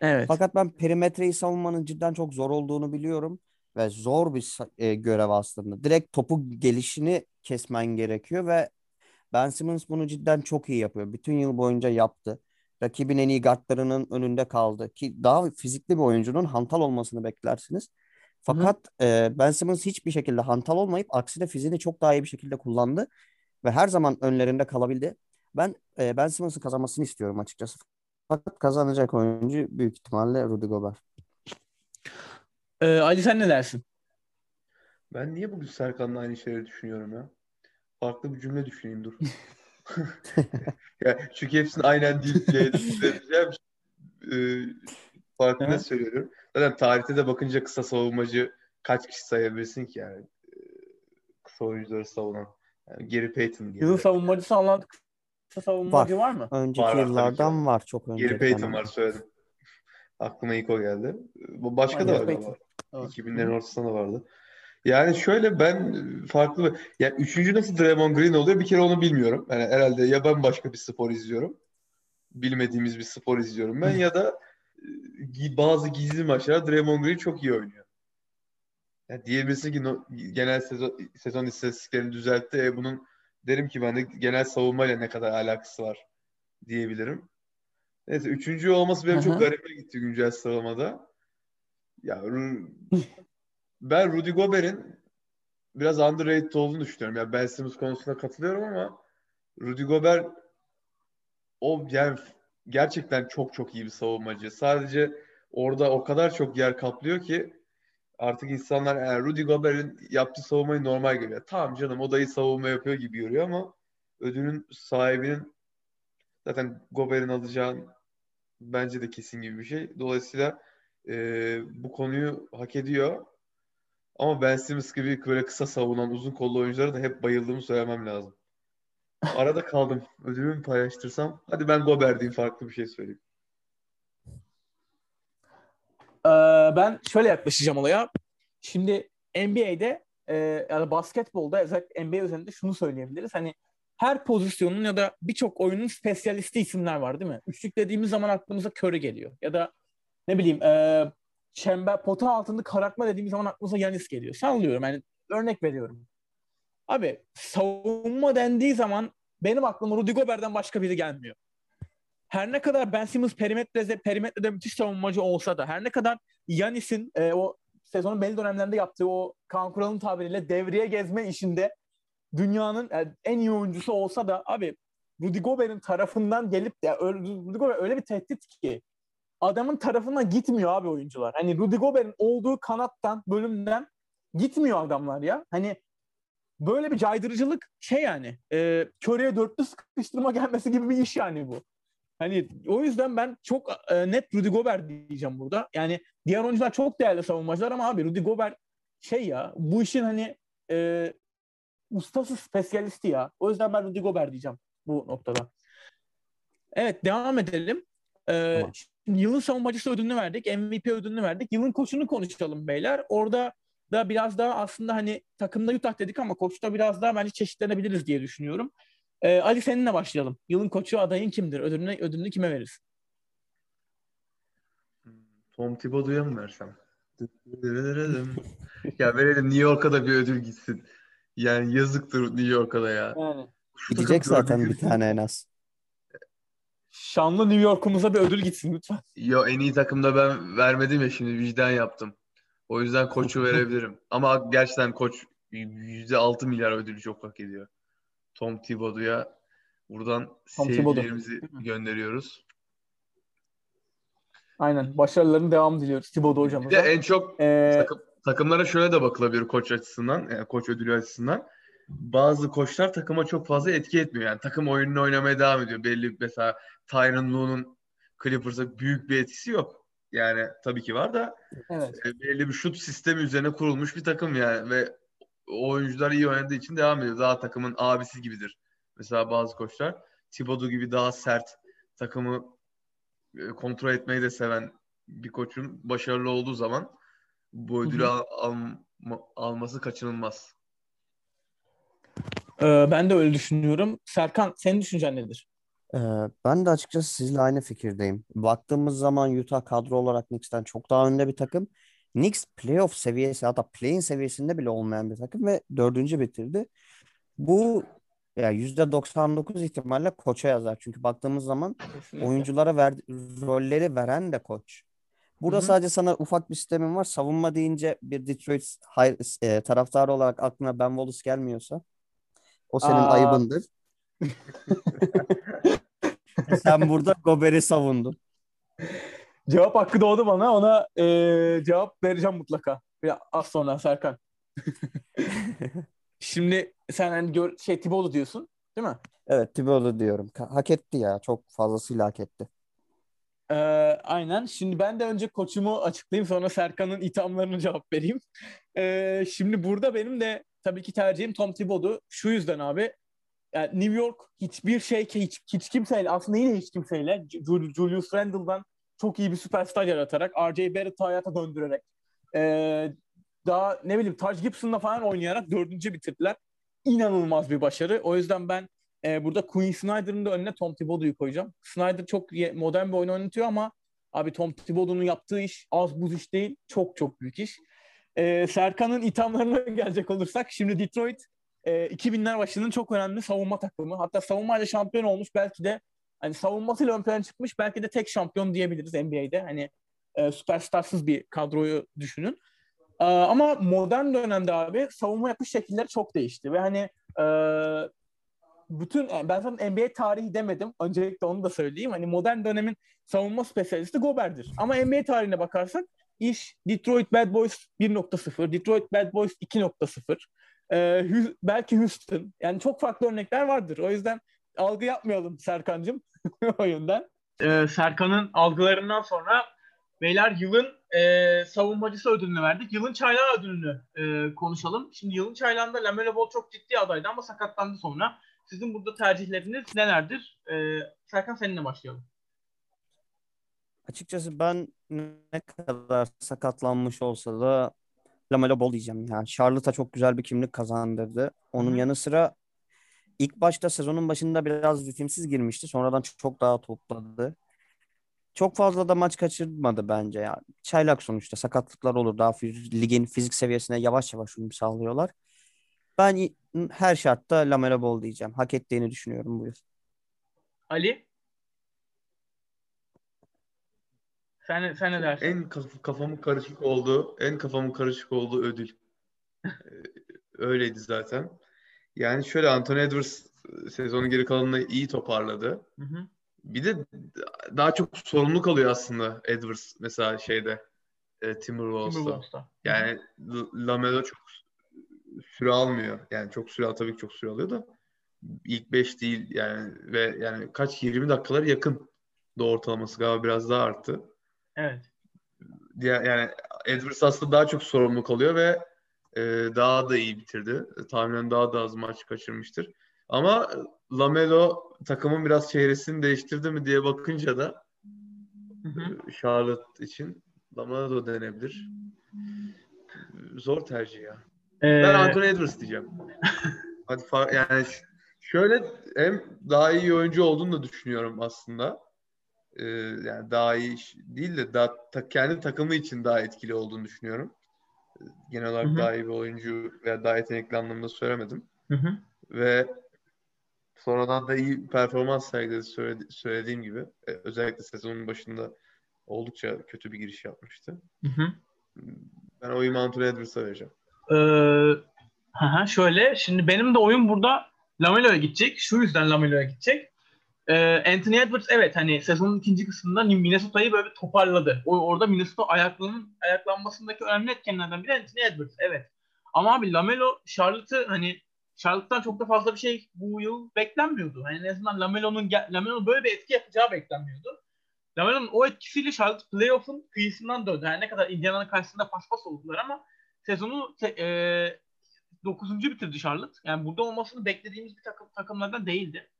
Evet. Fakat ben perimetreyi savunmanın cidden çok zor olduğunu biliyorum ve zor bir e, görev aslında. Direkt topu gelişini kesmen gerekiyor ve Ben Simmons bunu cidden çok iyi yapıyor. Bütün yıl boyunca yaptı. Rakibin en iyi guardlarının önünde kaldı ki daha fizikli bir oyuncunun hantal olmasını beklersiniz. Fakat e, Ben Simmons hiçbir şekilde hantal olmayıp aksine fiziğini çok daha iyi bir şekilde kullandı ve her zaman önlerinde kalabildi. Ben e, Ben Simmons'ın kazanmasını istiyorum açıkçası. Fakat kazanacak oyuncu büyük ihtimalle Rudy Gobert. E, Ali sen ne dersin? Ben niye bugün Serkan'la aynı şeyleri düşünüyorum ya? Farklı bir cümle düşüneyim dur. ya, çünkü hepsini aynen deyip. E, farklı ne Evet. söylüyorum. Zaten tarihte de bakınca kısa savunmacı kaç kişi sayabilirsin ki yani? E, kısa oyuncuları savunan. Yani Gary Payton gibi. Yılın savunmacısı anladık. Kısa savunmacı var, mı? Önceki Var, var, yıllardan var çok Gary önceden. Payton var söyledim. Aklıma ilk o geldi. Bu başka da Gary var Payton. Evet. 2000'lerin ortasında da vardı. Yani şöyle ben farklı bir... Yani üçüncü nasıl Draymond Green oluyor bir kere onu bilmiyorum. Yani herhalde ya ben başka bir spor izliyorum. Bilmediğimiz bir spor izliyorum ben ya da bazı gizli maçlar Draymond Green çok iyi oynuyor. Yani diyebilirsin ki no- genel sezon, sezon istatistiklerini düzeltti. E bunun derim ki ben de genel savunmayla ne kadar alakası var diyebilirim. Neyse üçüncü olması benim çok Aha. garibime gitti güncel sıralamada. Ya ben Rudy Gobert'in biraz underrated olduğunu düşünüyorum. Ya Ben Simmons konusunda katılıyorum ama Rudy Gobert o yani gerçekten çok çok iyi bir savunmacı. Sadece orada o kadar çok yer kaplıyor ki artık insanlar yani Rudy Gobert'in yaptığı savunmayı normal görüyor. Tamam canım o da iyi savunma yapıyor gibi görüyor ama ödülün sahibinin zaten Gobert'in alacağın bence de kesin gibi bir şey. Dolayısıyla e, bu konuyu hak ediyor. Ama Ben Simmons gibi böyle kısa savunan uzun kollu oyunculara da hep bayıldığımı söylemem lazım. Arada kaldım. Ödülümü mü paylaştırsam? Hadi ben Gobert diyeyim farklı bir şey söyleyeyim. Ee, ben şöyle yaklaşacağım olaya. Şimdi NBA'de e, ya da basketbolda özellikle NBA üzerinde şunu söyleyebiliriz. Hani her pozisyonun ya da birçok oyunun spesyalisti isimler var değil mi? Üçlük dediğimiz zaman aklımıza Curry geliyor. Ya da ne bileyim e, çember pota altında karartma dediğimiz zaman aklımıza Yanis geliyor. Sallıyorum yani örnek veriyorum. Abi savunma dendiği zaman benim aklıma Rudy Gobert'den başka biri gelmiyor. Her ne kadar Ben Simmons perimetrede, perimetrede müthiş savunmacı olsa da her ne kadar Yanis'in e, o sezonun belli dönemlerinde yaptığı o Kaan Kural'ın tabiriyle devriye gezme işinde dünyanın e, en iyi oyuncusu olsa da abi Rudy Gobert'in tarafından gelip de öyle, Rudy Gobert öyle bir tehdit ki adamın tarafından gitmiyor abi oyuncular. Hani Rudy Gobert'in olduğu kanattan, bölümden gitmiyor adamlar ya. Hani böyle bir caydırıcılık şey yani e, köreye dörtlü sıkıştırma gelmesi gibi bir iş yani bu. Hani o yüzden ben çok e, net Rudy Gobert diyeceğim burada. Yani diğer oyuncular çok değerli savunmacılar ama abi Rudy Gobert şey ya bu işin hani e, ustası spesyalisti ya. O yüzden ben Rudy Gobert diyeceğim bu noktada. Evet devam edelim. Ee, tamam. Yılın savunmacısı ödülünü verdik. MVP ödülünü verdik. Yılın koçunu konuşalım beyler. Orada da biraz daha aslında hani takımda Utah dedik ama koçta biraz daha bence çeşitlenebiliriz diye düşünüyorum. Ee, Ali seninle başlayalım. Yılın koçu adayın kimdir? Ödülünü, ödülünü kime verirsin? Tom Thibodeau'ya mı versem? ya verelim New York'a da bir ödül gitsin. Yani yazıktır New York'a da ya. Yani. Gidecek zaten bir tane en az. Şanlı New York'umuza bir ödül gitsin lütfen. Yo en iyi takımda ben vermedim ya şimdi vicdan yaptım. O yüzden koçu verebilirim. Ama gerçekten koç %6 milyar ödülü çok hak ediyor. Tom Thibodeau'ya buradan Tom sevgilerimizi gönderiyoruz. Aynen. Başarıların devamı diliyoruz Thibodeau hocamıza. Bir de en çok ee... takım, takımlara şöyle de bakılabilir koç açısından, yani koç ödülü açısından. Bazı koçlar takıma çok fazla etki etmiyor. Yani takım oyununu oynamaya devam ediyor. Belli mesela Tyron Lue'nun Clippers'a büyük bir etkisi yok. Yani tabii ki var da evet. E, belli bir şut sistemi üzerine kurulmuş bir takım yani ve oyuncular iyi oynadığı için devam ediyor. Daha takımın abisi gibidir. Mesela bazı koçlar Thibodeau gibi daha sert takımı e, kontrol etmeyi de seven bir koçun başarılı olduğu zaman bu ödülü al, al, alması kaçınılmaz. Ee, ben de öyle düşünüyorum. Serkan senin düşüncen nedir? Ee, ben de açıkçası sizle aynı fikirdeyim. Baktığımız zaman Utah kadro olarak Knicks'ten çok daha önde bir takım. Knicks playoff seviyesi hatta play-in seviyesinde bile olmayan bir takım ve dördüncü bitirdi. Bu ya yüzde 99 ihtimalle koça yazar. Çünkü baktığımız zaman Kesinlikle. oyunculara ver, rolleri veren de koç. Burada Hı-hı. sadece sana ufak bir sistemim var. Savunma deyince bir Detroit hayır, e, taraftarı olarak aklına Ben Wallace gelmiyorsa o senin Aa. ayıbındır. Sen burada Gober'i savundun. Cevap hakkı doğdu bana. Ona e, cevap vereceğim mutlaka. Ya, az sonra Serkan. Şimdi sen hani gör, şey Tiboğlu diyorsun değil mi? Evet Tiboğlu diyorum. Hak etti ya. Çok fazlasıyla hak etti. Ee, aynen. Şimdi ben de önce koçumu açıklayayım sonra Serkan'ın ithamlarını cevap vereyim. Ee, şimdi burada benim de tabii ki tercihim Tom Thibodeau. Şu yüzden abi yani New York hiçbir şey hiç, hiç kimseyle aslında yine hiç kimseyle Julius Randle'dan çok iyi bir süperstar yaratarak R.J. Barrett'ı hayata döndürerek ee, daha ne bileyim Taj Gibson'la falan oynayarak dördüncü bitirdiler. İnanılmaz bir başarı. O yüzden ben e, burada Quinn Snyder'ın da önüne Tom Thibodeau'yu koyacağım. Snyder çok modern bir oyun oynatıyor ama abi Tom Thibodeau'nun yaptığı iş az buz iş değil. Çok çok büyük iş. E, Serkan'ın ithamlarına gelecek olursak şimdi Detroit e, 2000'ler başının çok önemli savunma takımı. Hatta savunmayla şampiyon olmuş belki de hani savunmasıyla ön plana çıkmış belki de tek şampiyon diyebiliriz NBA'de. Hani e, süperstarsız bir kadroyu düşünün. E, ama modern dönemde abi savunma yapış şekilleri çok değişti ve hani e, bütün ben zaten NBA tarihi demedim. Öncelikle onu da söyleyeyim. Hani modern dönemin savunma spesyalisti Gobert'dir. Ama NBA tarihine bakarsak iş Detroit Bad Boys 1.0, Detroit Bad Boys 2.0, ee, belki Houston. Yani çok farklı örnekler vardır. O yüzden algı yapmayalım Serkan'cığım o yönden. Ee, Serkan'ın algılarından sonra beyler yılın e, savunmacısı ödülünü verdik. Yılın çaylağı ödülünü e, konuşalım. Şimdi yılın çaylağında Lamelo Ball çok ciddi adaydı ama sakatlandı sonra. Sizin burada tercihleriniz nelerdir? E, Serkan seninle başlayalım. Açıkçası ben ne kadar sakatlanmış olsa da Lamelo Ball diyeceğim. Yani Charlotte'a çok güzel bir kimlik kazandırdı. Onun Hı-hı. yanı sıra ilk başta sezonun başında biraz ritimsiz girmişti. Sonradan çok daha topladı. Çok fazla da maç kaçırmadı bence ya. Çaylak sonuçta sakatlıklar olur. Daha ligin fizik seviyesine yavaş yavaş uyum sağlıyorlar. Ben her şartta Lamelo Ball diyeceğim. Hak ettiğini düşünüyorum bu yıl. Ali? Sen, sen ne dersin? En kafamın karışık olduğu, en kafamın karışık olduğu ödül. Ee, öyleydi zaten. Yani şöyle Anthony Edwards sezonun geri kalanını iyi toparladı. Hı hı. Bir de daha çok sorumluluk alıyor aslında Edwards mesela şeyde e, Timberwolves'ta. Timberwolves'ta. Yani Lamelo çok süre almıyor. Yani çok süre tabii ki çok süre alıyor da ilk 5 değil yani ve yani kaç 20 dakikalar yakın da ortalaması galiba biraz daha arttı. Evet. Diğer, yani Edwards aslında daha çok sorumluluk alıyor ve e, daha da iyi bitirdi. Tahminen daha da az maç kaçırmıştır. Ama Lamelo takımın biraz çehresini değiştirdi mi diye bakınca da Hı hı. e, Charlotte için Lamelo denebilir. Zor tercih ya. Ee, Ben Anthony Edwards diyeceğim. Hadi yani şöyle hem daha iyi oyuncu olduğunu da düşünüyorum aslında. Ee, yani daha iyi değil de daha ta- kendi takımı için daha etkili olduğunu düşünüyorum. Genel olarak Hı hı. daha iyi bir oyuncu veya daha yetenekli anlamında söylemedim. Hı hı. Ve sonradan da iyi performans sergiledi söyledi- söylediğim gibi. Ee, özellikle sezonun başında oldukça kötü bir giriş yapmıştı. Hı hı. Ben oyumu Anthony Edwards'a vereceğim. Ee, şöyle şimdi benim de oyun burada Lamelo'ya gidecek. Şu yüzden Lamelo'ya gidecek. Ee, Anthony Edwards evet hani sezonun ikinci kısmında Minnesota'yı böyle toparladı. O, orada Minnesota ayaklarının ayaklanmasındaki önemli etkenlerden biri Anthony Edwards. Evet. Ama abi Lamelo Charlotte'ı hani Charlotte'tan çok da fazla bir şey bu yıl beklenmiyordu. Hani en azından Lamelo'nun Lamelo böyle bir etki yapacağı beklenmiyordu. Lamelo'nun o etkisiyle Charlotte playoff'un kıyısından döndü. Yani ne kadar Indiana'nın karşısında paspas oldular ama sezonu e, 9. bitirdi Charlotte. Yani burada olmasını beklediğimiz bir takım takımlardan değildi.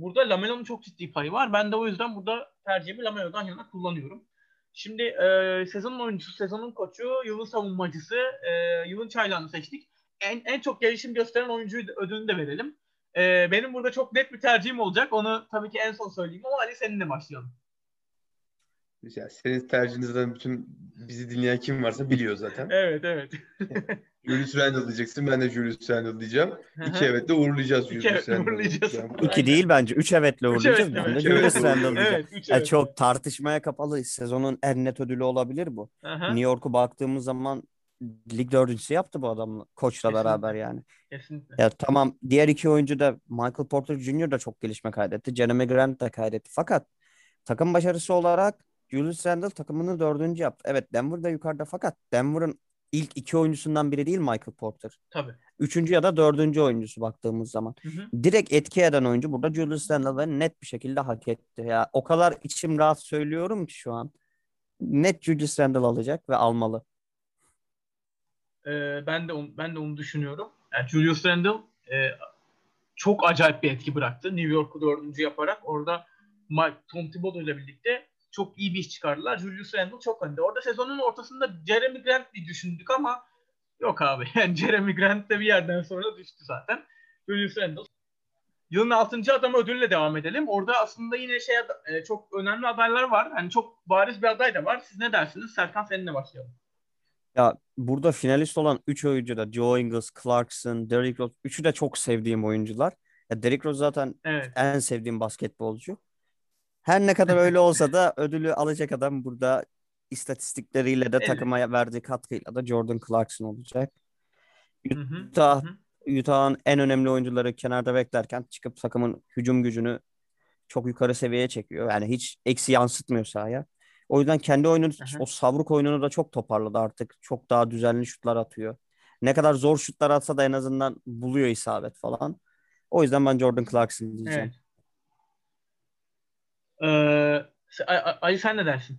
Burada Lamelo'nun çok ciddi payı var. Ben de o yüzden burada tercihimi Lamelo'dan yana kullanıyorum. Şimdi e, sezonun oyuncusu, sezonun koçu, yılın savunmacısı, e, yılın çaylağını seçtik. En, en çok gelişim gösteren oyuncuyu da- ödülünü de verelim. E, benim burada çok net bir tercihim olacak. Onu tabii ki en son söyleyeyim ama Ali seninle başlayalım. Yani senin tercihinizden bütün bizi dinleyen kim varsa biliyor zaten. Evet, evet. Julius Randle diyeceksin. Ben de Julius Randle diyeceğim. İki evetle uğurlayacağız İki Julius evetle Randle'ı. uğurlayacağız. Yani. İki değil bence. Üç evetle Üç uğurlayacağız. evet, Ben de evet. Julius Evet, Randle diyeceğim. Evet, üç Ya evet. çok tartışmaya kapalı. Sezonun en net ödülü olabilir bu. Aha, New York'u baktığımız zaman lig dördüncüsü yaptı bu adamla. Koçla Kesinlikle. beraber yani. kesinlikle. Ya tamam diğer iki oyuncu da Michael Porter Jr. da çok gelişme kaydetti. Jeremy Grant da kaydetti. Fakat takım başarısı olarak Julius Randle takımını dördüncü yaptı. Evet Denver da yukarıda fakat Denver'ın ilk iki oyuncusundan biri değil Michael Porter. Tabii. Üçüncü ya da dördüncü oyuncusu baktığımız zaman. Hı hı. Direkt etki eden oyuncu burada Julius Randle net bir şekilde hak etti. Ya o kadar içim rahat söylüyorum ki şu an. Net Julius Randle alacak ve almalı. Ee, ben de onu, ben de onu düşünüyorum. Yani Julius Randle e, çok acayip bir etki bıraktı. New York'u dördüncü yaparak orada Mike, Tom Thibodeau ile birlikte çok iyi bir iş çıkardılar. Julius Randle çok önde. Orada sezonun ortasında Jeremy Grant'i düşündük ama yok abi. Yani Jeremy Grant de bir yerden sonra düştü zaten. Julius Randle. Yılın 6. adamı ödülüyle devam edelim. Orada aslında yine şey e, çok önemli adaylar var. Hani çok bariz bir aday da var. Siz ne dersiniz? Serkan seninle başlayalım. Ya burada finalist olan 3 oyuncu da Joe Ingles, Clarkson, Derrick Rose. Üçü de çok sevdiğim oyuncular. Ya Derrick Rose zaten Evet. en sevdiğim basketbolcu. Her ne kadar öyle olsa da ödülü alacak adam burada istatistikleriyle de Evet. takıma verdiği katkıyla da Jordan Clarkson olacak. Utah, hı hı. Utah'ın en önemli oyuncuları kenarda beklerken çıkıp takımın hücum gücünü çok yukarı seviyeye çekiyor. Yani hiç eksi yansıtmıyor sahaya. O yüzden kendi oyununu, Aha. o savruk oyununu da çok toparladı artık. Çok daha düzenli şutlar atıyor. Ne kadar zor şutlar atsa da en azından buluyor isabet falan. O yüzden ben Jordan Clarkson diyeceğim. Evet. Ee, Ali sen ne dersin?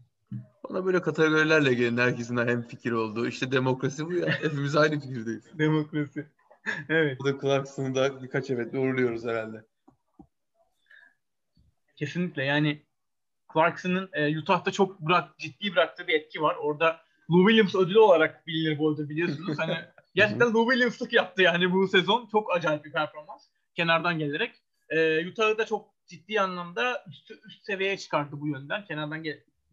Bana böyle kategorilerle gelin herkesin hem fikir olduğu. İşte demokrasi bu ya. Hepimiz aynı fikirdeyiz. Demokrasi. evet. Burada Clarkson'ı da birkaç evetle uğurluyoruz herhalde. Kesinlikle yani Clarkson'ın e, Utah'ta çok bırak, ciddi bıraktığı bir etki var. Orada Lou Williams ödülü olarak bilinir bu ödül biliyorsunuz. Hani gerçekten Lou Williams'lık yaptı yani bu sezon. Çok acayip bir performans. Kenardan gelerek. E, Utah'ı da çok ciddi anlamda üst, üst seviyeye çıkarttı bu yönden. Kenardan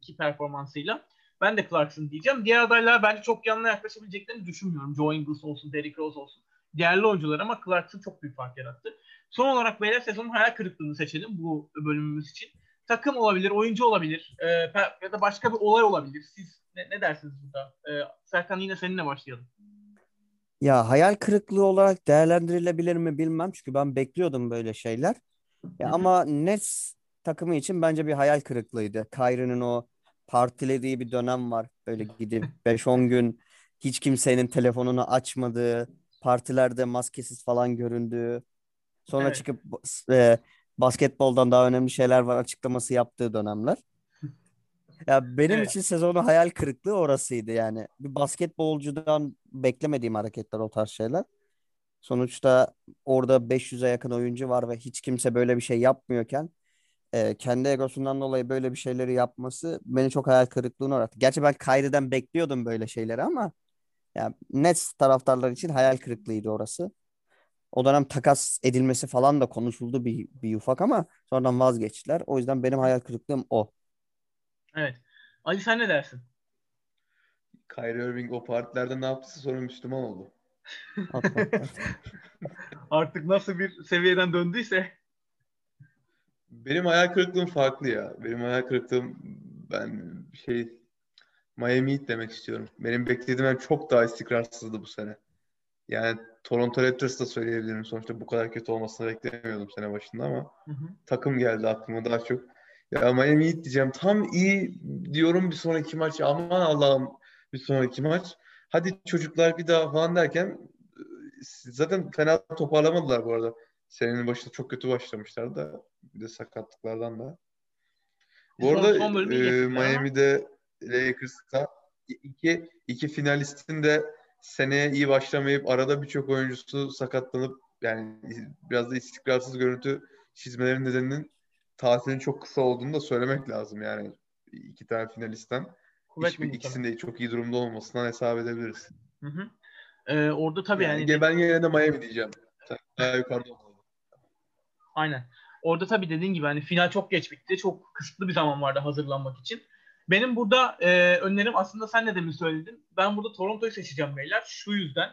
iki performansıyla. Ben de Clarkson diyeceğim. Diğer adaylar bence çok yanına yaklaşabileceklerini düşünmüyorum. Joe Ingles olsun, Derrick Rose olsun. Değerli oyuncular ama Clarkson çok büyük fark yarattı. Son olarak beyler sezonun hayal kırıklığını seçelim bu bölümümüz için. Takım olabilir, oyuncu olabilir e, ya da başka bir olay olabilir. Siz ne, ne dersiniz burada? E, Serkan yine seninle başlayalım. Ya hayal kırıklığı olarak değerlendirilebilir mi bilmem çünkü ben bekliyordum böyle şeyler. Ya ama Nets takımı için bence bir hayal kırıklığıydı. Kyrie'nin o partilediği bir dönem var. Böyle gidip 5-10 gün hiç kimsenin telefonunu açmadığı, partilerde maskesiz falan göründüğü, sonra Evet. çıkıp e, basketboldan daha önemli şeyler var açıklaması yaptığı dönemler. Ya benim Evet. için sezonu hayal kırıklığı orasıydı yani. Bir basketbolcudan beklemediğim hareketler o tarz şeyler. Sonuçta orada 500'e yakın oyuncu var ve hiç kimse böyle bir şey yapmıyorken e, kendi egosundan dolayı böyle bir şeyleri yapması beni çok hayal kırıklığına uğrattı. Gerçi ben Kyrie'den bekliyordum böyle şeyleri ama ya Nets taraftarlar için hayal kırıklığıydı orası. O dönem takas edilmesi falan da konuşuldu bir, bir ufak ama sonradan vazgeçtiler. O yüzden benim hayal kırıklığım o. Evet. Ali sen ne dersin? Kyrie Irving o partilerde ne yaptıysa sonra Müslüman oldu. Artık nasıl bir seviyeden döndüyse. Benim hayal kırıklığım farklı ya. Benim hayal kırıklığım ben şey Miami Heat demek istiyorum. Benim beklediğimden çok daha istikrarsızdı bu sene. Yani Toronto Raptors da söyleyebilirim. Sonuçta bu kadar kötü olmasını beklemiyordum sene başında ama Hı hı. takım geldi aklıma daha çok. Ya Miami Heat diyeceğim. Tam iyi diyorum bir sonraki maç. Aman Allah'ım bir sonraki maç. Hadi çocuklar bir daha falan derken zaten fena toparlamadılar bu arada. Senenin başında çok kötü başlamışlardı da bir de sakatlıklardan da. Bu Son- arada son e. Miami'de Lakers'ta iki, iki finalistin de seneye iyi başlamayıp arada birçok oyuncusu sakatlanıp yani biraz da istikrarsız görüntü çizmelerinin nedeninin tatilin çok kısa olduğunu da söylemek lazım yani iki tane finalistten. Kuvvet Hiçbir buldu ikisinin de çok iyi durumda olmasından hesap edebiliriz. Hı hı. Ee, orada tabii yani, Yani ben yine de Miami diyeceğim. Daha yukarıda aynen. Orada tabii dediğin gibi hani final çok geç bitti. Çok kısıtlı bir zaman vardı hazırlanmak için. Benim burada e, önerim aslında sen de demin söyledin. Ben burada Toronto'yu seçeceğim beyler. Şu yüzden.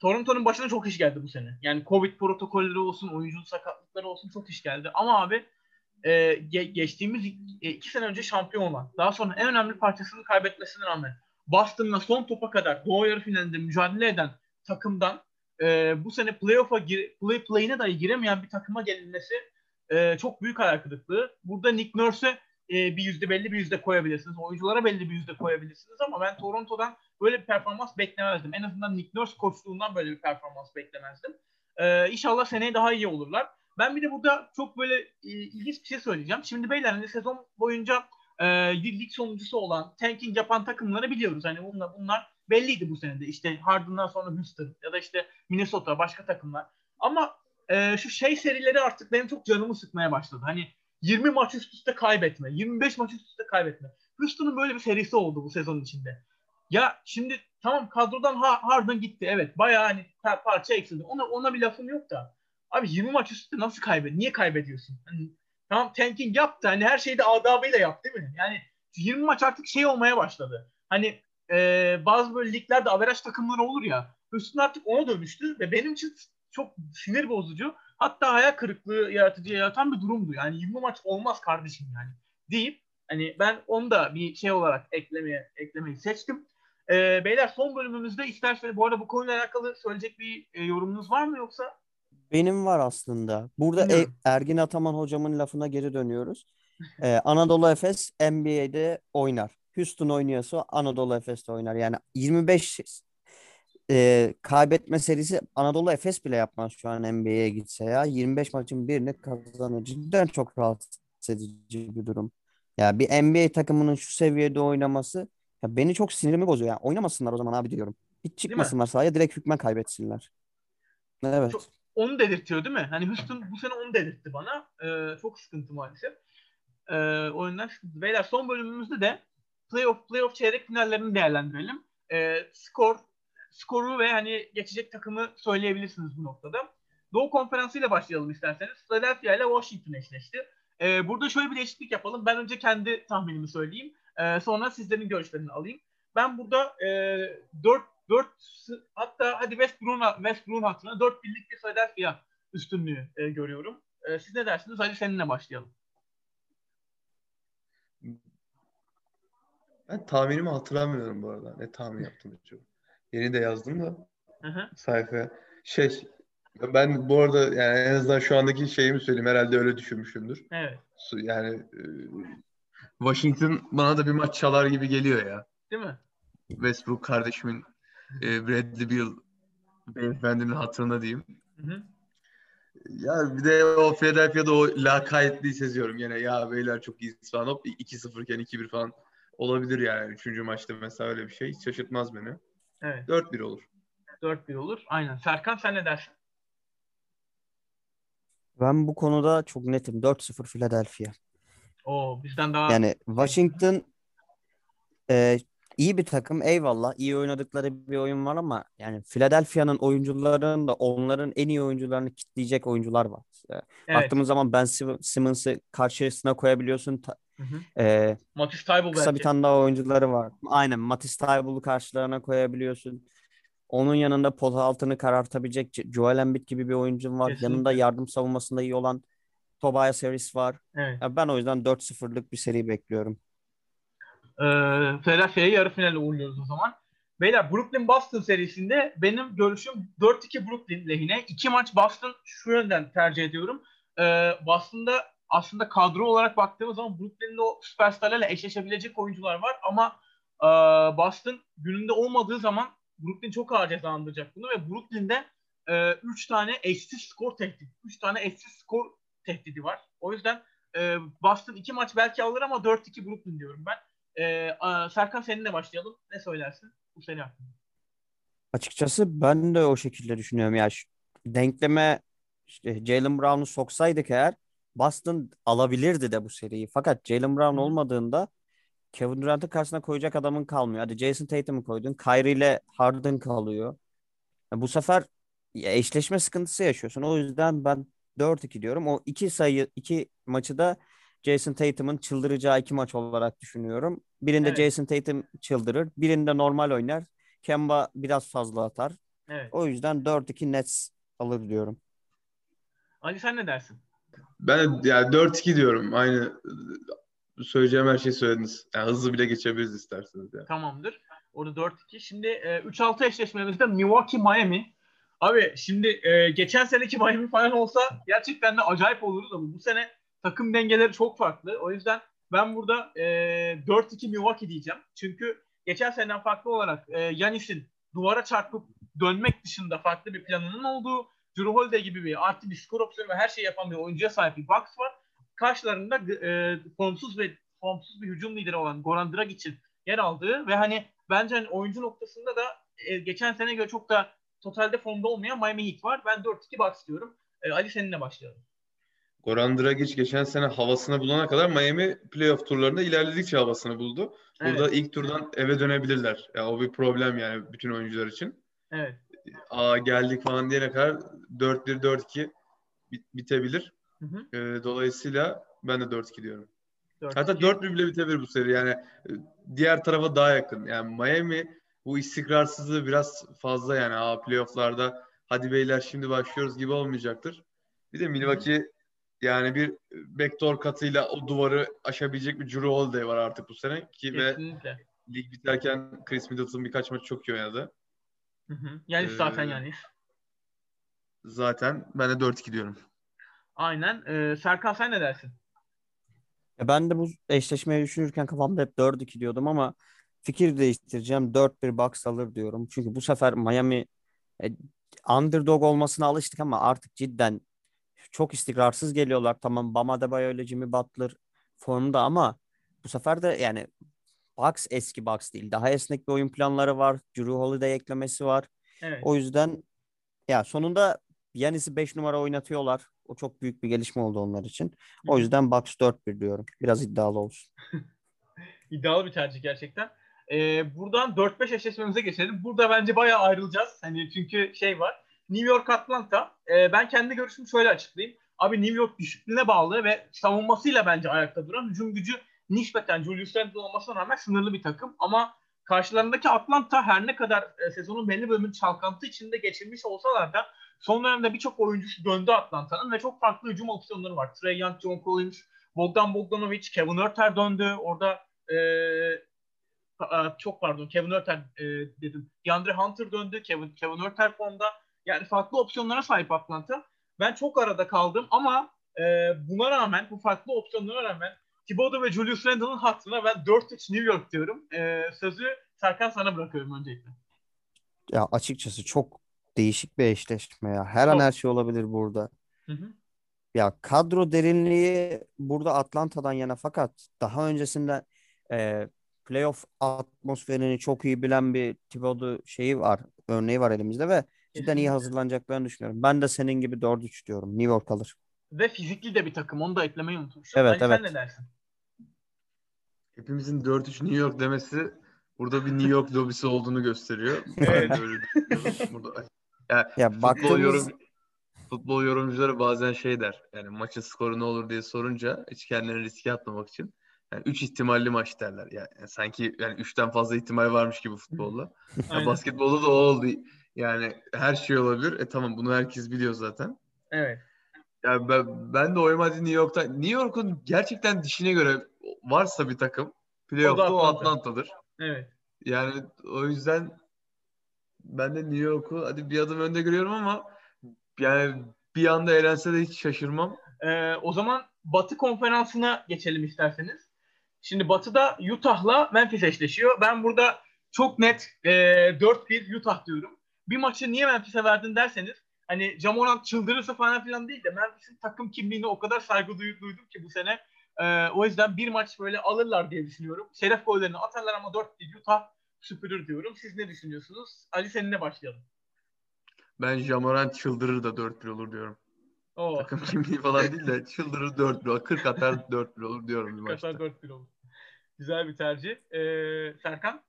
Toronto'nun başına çok iş geldi bu sene. Yani Covid protokolleri olsun, oyuncu sakatlıkları olsun çok iş geldi. Ama abi e, ge- geçtiğimiz e, iki sene önce şampiyon olan, daha sonra en önemli parçasını kaybetmesine rağmen Boston'la son topa kadar Doğu yarı finalinde mücadele eden takımdan e, bu sene playoff'a gir, play, play'ine dahi giremeyen bir takıma gelinmesi e, çok büyük hayal kırıklığı. Burada Nick Nurse'e e, bir yüzde belli bir yüzde koyabilirsiniz. Oyunculara belli bir yüzde koyabilirsiniz ama ben Toronto'dan böyle bir performans beklemezdim. En azından Nick Nurse koçluğundan böyle bir performans beklemezdim. E, inşallah seneye daha iyi olurlar. Ben bir de burada çok böyle e, ilginç bir şey söyleyeceğim. Şimdi beyler hani sezon boyunca e, lig sonuncusu olan, tanking yapan takımları biliyoruz. Hani bunlar, bunlar belliydi bu senede. İşte Harden'dan sonra Houston ya da işte Minnesota başka takımlar. Ama e, şu şey serileri artık benim çok canımı sıkmaya başladı. Hani 20 maç üst üste kaybetme, 25 maç üst üste kaybetme. Houston'un böyle bir serisi oldu bu sezon içinde. Ya şimdi tamam kadrodan ha- Harden gitti evet bayağı hani par- parça eksildi. Ona ona bir lafım yok da. Abi 20 maç üst üste nasıl kaybet? Niye kaybediyorsun? Hani, tamam tanking yaptı. Hani her şeyi de adabıyla yaptı değil mi? Yani 20 maç artık şey olmaya başladı. Hani e, bazı böyle liglerde averaj takımları olur ya. Houston artık ona dönüştü ve benim için çok sinir bozucu. Hatta hayal kırıklığı yaratıcı yaratan bir durumdu. Yani 20 maç olmaz kardeşim yani. Deyip hani ben onu da bir şey olarak eklemeye eklemeyi seçtim. Ee, beyler son bölümümüzde isterseniz bu arada bu konuyla alakalı söyleyecek bir e, yorumunuz var mı yoksa? Benim var aslında. Burada E-. Ergin Ataman hocamın lafına geri dönüyoruz. Ee, Anadolu Efes NBA'de oynar. Houston oynuyorsa Anadolu Efes'te oynar. Yani 25 e, kaybetme serisi Anadolu Efes bile yapmaz şu an NBA'ye gitse ya. 25 maçın birini kazanır. Cidden çok rahatsız edici bir durum. Ya bir NBA takımının şu seviyede oynaması ya beni çok sinirimi bozuyor. Yani oynamasınlar o zaman abi diyorum. Hiç çıkmasınlar sahaya direkt hükmen kaybetsinler. Evet. Çok- Onu dedirtiyor değil mi? Hani Houston bu sene onu dedirtti bana. Ee, çok sıkıntı maalesef. Ee, o yüzden sıkıntı. Beyler son bölümümüzde de playoff playoff çeyrek finallerini değerlendirelim. Ee, skor skoru ve hani geçecek takımı söyleyebilirsiniz bu noktada. Doğu Konferansı ile başlayalım isterseniz. Philadelphia ile Washington eşleşti. Ee, burada şöyle bir değişiklik yapalım. Ben önce kendi tahminimi söyleyeyim. Ee, sonra sizlerin görüşlerini alayım. Ben burada e, 4 4 hatta hadi Westbrook'un Westbrook'un hatırına 4 birlik bir Philadelphia üstünlüğü e, görüyorum. E, siz ne dersiniz? Hadi seninle başlayalım. Ben tahminimi hatırlamıyorum bu arada. Ne tahmin yaptım çok. Yeni de yazdım da Hı hı. sayfaya. Şey ben bu arada yani en azından şu andaki şeyimi söyleyeyim. Herhalde öyle düşünmüşümdür. Evet. Yani e, Washington bana da bir maç çalar gibi geliyor ya. Değil mi? Westbrook kardeşimin e, Bradley Beal beyefendinin hatırına diyeyim. Hı hı. Ya bir de o Philadelphia'da o lakayetliği seziyorum yine. Ya beyler çok iyi falan hop 2-0 iken 2-1 falan olabilir yani. Üçüncü maçta mesela öyle bir şey. Hiç şaşırtmaz beni. Evet. 4-1 olur. 4-1 olur. Aynen. Serkan sen ne dersin? Ben bu konuda çok netim. 4-0 Philadelphia. Oo bizden daha Yani Washington e, iyi bir takım eyvallah. iyi oynadıkları bir oyun var ama yani Philadelphia'nın oyuncularının da onların en iyi oyuncularını kitleyecek oyuncular var. E, evet. Baktığımız zaman Ben Sim- Simmons'ı karşısına koyabiliyorsun. Hı hı. e, Matisse Thybulle kısa bir belki. tane daha oyuncuları var. Aynen Matisse Thybulle'u karşılarına koyabiliyorsun. Onun yanında pot altını karartabilecek Jo- Joel Embiid gibi bir oyuncun var. Kesinlikle. Yanında yardım savunmasında iyi olan Tobias Harris var. Evet. Ben o yüzden 4-0'lık bir seri bekliyorum. Ee, Philadelphia'yı yarı finale uğurluyoruz o zaman. Beyler Brooklyn Boston serisinde benim görüşüm 4-2 Brooklyn lehine. İki maç Boston şu yönden tercih ediyorum. Ee, Boston'da aslında kadro olarak baktığımız zaman Brooklyn'de o süperstarlarla eşleşebilecek oyuncular var ama e, Boston gününde olmadığı zaman Brooklyn çok ağır cezalandıracak bunu ve Brooklyn'de 3 tane eşsiz skor tehdidi, 3 tane eşsiz skor tehdidi var. O yüzden e, Boston 2 maç belki alır ama 4-2 Brooklyn diyorum ben. Ee, Serkan seninle başlayalım. Ne söylersin bu sene hakkında? Açıkçası ben de o şekilde düşünüyorum. Ya şu denkleme işte Jaylen Brown'u soksaydık eğer Boston alabilirdi de bu seriyi. Fakat Jaylen Brown hı. olmadığında Kevin Durant'ın karşısına koyacak adamın kalmıyor. Hadi Jason Tatum'u koydun. Kyrie ile Harden kalıyor. Ya bu sefer ya eşleşme sıkıntısı yaşıyorsun. O yüzden ben 4-2 diyorum. O iki sayı, iki maçı da Jason Tatum'un çıldıracağı iki maç olarak düşünüyorum. Birinde Evet. Jason Tatum çıldırır. Birinde normal oynar. Kemba biraz fazla atar. Evet. O yüzden 4-2 Nets alır diyorum. Ali sen ne dersin? Ben de yani 4-2 diyorum. Aynı söyleyeceğim her şeyi söylediniz. Yani hızlı bile geçebiliriz isterseniz. Yani. Tamamdır. Orada 4-2. Şimdi e, 3-6 eşleşmemizde Milwaukee Miami. Abi şimdi e, geçen seneki Miami falan olsa gerçekten de acayip olurdu bu. Bu sene takım dengeleri çok farklı. O yüzden ben burada e, 4-2 Milwaukee diyeceğim. Çünkü geçen seneden farklı olarak e, Yanis'in duvara çarpıp dönmek dışında farklı bir planının olduğu Drew Holiday gibi bir artı bir skor opsiyonu ve her şeyi yapan bir oyuncuya sahip bir Bucks var. Karşılarında e, formsuz ve formsuz bir hücum lideri olan Goran Dragic'in yer aldığı ve hani bence hani oyuncu noktasında da e, geçen sene göre çok da totalde formda olmayan Miami Heat var. Ben 4-2 Bucks diyorum. E, Ali seninle başlayalım. Goran Dragic geçen sene havasını bulana kadar Miami playoff turlarında ilerledikçe havasını buldu. Burada Evet. ilk turdan eve dönebilirler. Ya o bir problem yani bütün oyuncular için. Evet. Aa geldik falan diyene kadar 4-1 4-2 bit- bitebilir. Hı hı. Ee, dolayısıyla ben de 4-2 diyorum. 4-2. Hatta 4-1 bile bitebilir bu seri. Yani e, diğer tarafa daha yakın. Yani Miami bu istikrarsızlığı biraz fazla yani. Aa playoff'larda hadi beyler şimdi başlıyoruz gibi olmayacaktır. Bir de Milwaukee yani bir backdoor katıyla o duvarı aşabilecek bir Drew Holiday var artık bu sene ki ve Kesinlikle. lig biterken Chris Middleton birkaç maç çok iyi oynadı. Hı hı. Yanis Ee, zaten Yanis. Zaten ben de 4-2 diyorum. Aynen. Ee, Serkan sen ne dersin? Ya ben de bu eşleşmeyi düşünürken kafamda hep 4-2 diyordum ama fikir değiştireceğim. 4-1 Bucks alır diyorum. Çünkü bu sefer Miami e, underdog olmasına alıştık ama artık cidden çok istikrarsız geliyorlar. Tamam Bam Adebayo ile Jimmy Butler formda ama bu sefer de yani Bucks eski Bucks değil. Daha esnek bir oyun planları var. Drew Holiday eklemesi var. Evet. O yüzden ya sonunda Yanis'i 5 numara oynatıyorlar. O çok büyük bir gelişme oldu onlar için. O yüzden Bucks 4-1 diyorum. Biraz iddialı olsun. İddialı bir tercih gerçekten. Ee, buradan 4-5 eşleşmemize geçelim. Burada bence bayağı ayrılacağız. Hani çünkü şey var. New York Atlanta. Ee, ben kendi görüşümü şöyle açıklayayım. Abi New York düşüklüğüne bağlı ve savunmasıyla bence ayakta duran hücum gücü nispeten Julius Randle olmasına rağmen sınırlı bir takım. Ama karşılarındaki Atlanta her ne kadar e, sezonun belli bölümünü çalkantı içinde geçirmiş olsalar da son dönemde birçok oyuncusu döndü Atlanta'nın ve çok farklı hücum opsiyonları var. Trey Young, John Collins, Bogdan Bogdanovic, Kevin Huerter döndü. Orada e, e, çok pardon Kevin Huerter e, dedim. DeAndre Hunter döndü. Kevin, Kevin Huerter formda. Yani farklı opsiyonlara sahip Atlanta. Ben çok arada kaldım ama e, buna rağmen bu farklı opsiyonlara rağmen Thibodeau ve Julius Randle'ın hatırına ben 4-3 New York diyorum. E, sözü Serkan sana bırakıyorum öncelikle. Ya açıkçası çok değişik bir eşleşme ya. Her an Çok. her şey olabilir burada. Hı hı. Ya kadro derinliği burada Atlanta'dan yana fakat daha öncesinde e, playoff atmosferini çok iyi bilen bir Thibodeau şeyi var, örneği var elimizde ve cidden iyi hazırlanacaklarını düşünüyorum. Ben de senin gibi 4-3 diyorum. New York alır. Ve fizikli de bir takım. Onu da eklemeyi unutmuşum. Evet, Ali evet. sen ne dersin? Hepimizin 4-3 New York demesi burada bir New York lobisi olduğunu gösteriyor. Düşünüyorum. Burada, ya, Ya futbol, baktığımız yorum, futbol yorumcuları bazen şey der. Yani maçın skoru ne olur diye sorunca hiç kendilerini riske atmamak için. Yani 3 ihtimalli maç derler. Yani, sanki yani 3'ten fazla ihtimal varmış gibi futbolda. Ya Aynen. basketbolda da o oldu. Yani her şey olabilir. E tamam bunu herkes biliyor zaten. Evet. Ya ben, ben de oyum hadi New York'ta. New York'un gerçekten dişine göre varsa bir takım playoff'ta o Atlanta. Atlanta'dır. Evet. Yani o yüzden ben de New York'u hadi bir adım önde görüyorum ama yani bir anda elense de hiç şaşırmam. Ee, o zaman Batı konferansına geçelim isterseniz. Şimdi Batı'da Utah'la Memphis eşleşiyor. Ben burada çok net e, 4-1 Utah diyorum. Bir maçı niye Memphis'e verdin derseniz hani Jamorant çıldırırsa falan filan değil de Memphis'in takım kimliğine o kadar saygı duy- duydum ki bu sene. Ee, o yüzden bir maç böyle alırlar diye düşünüyorum. Şeref gollerini atarlar ama 4-1 Utah süpürür diyorum. Siz ne düşünüyorsunuz? Ali seninle başlayalım. Ben Jamorant çıldırır da 4-1 olur diyorum. Oo. Takım kimliği falan değil de çıldırır 4-1 olur. 40 atar 4-1 olur diyorum bir maçta. Katar 4-1 olur. Güzel bir tercih. Ee, Serkan?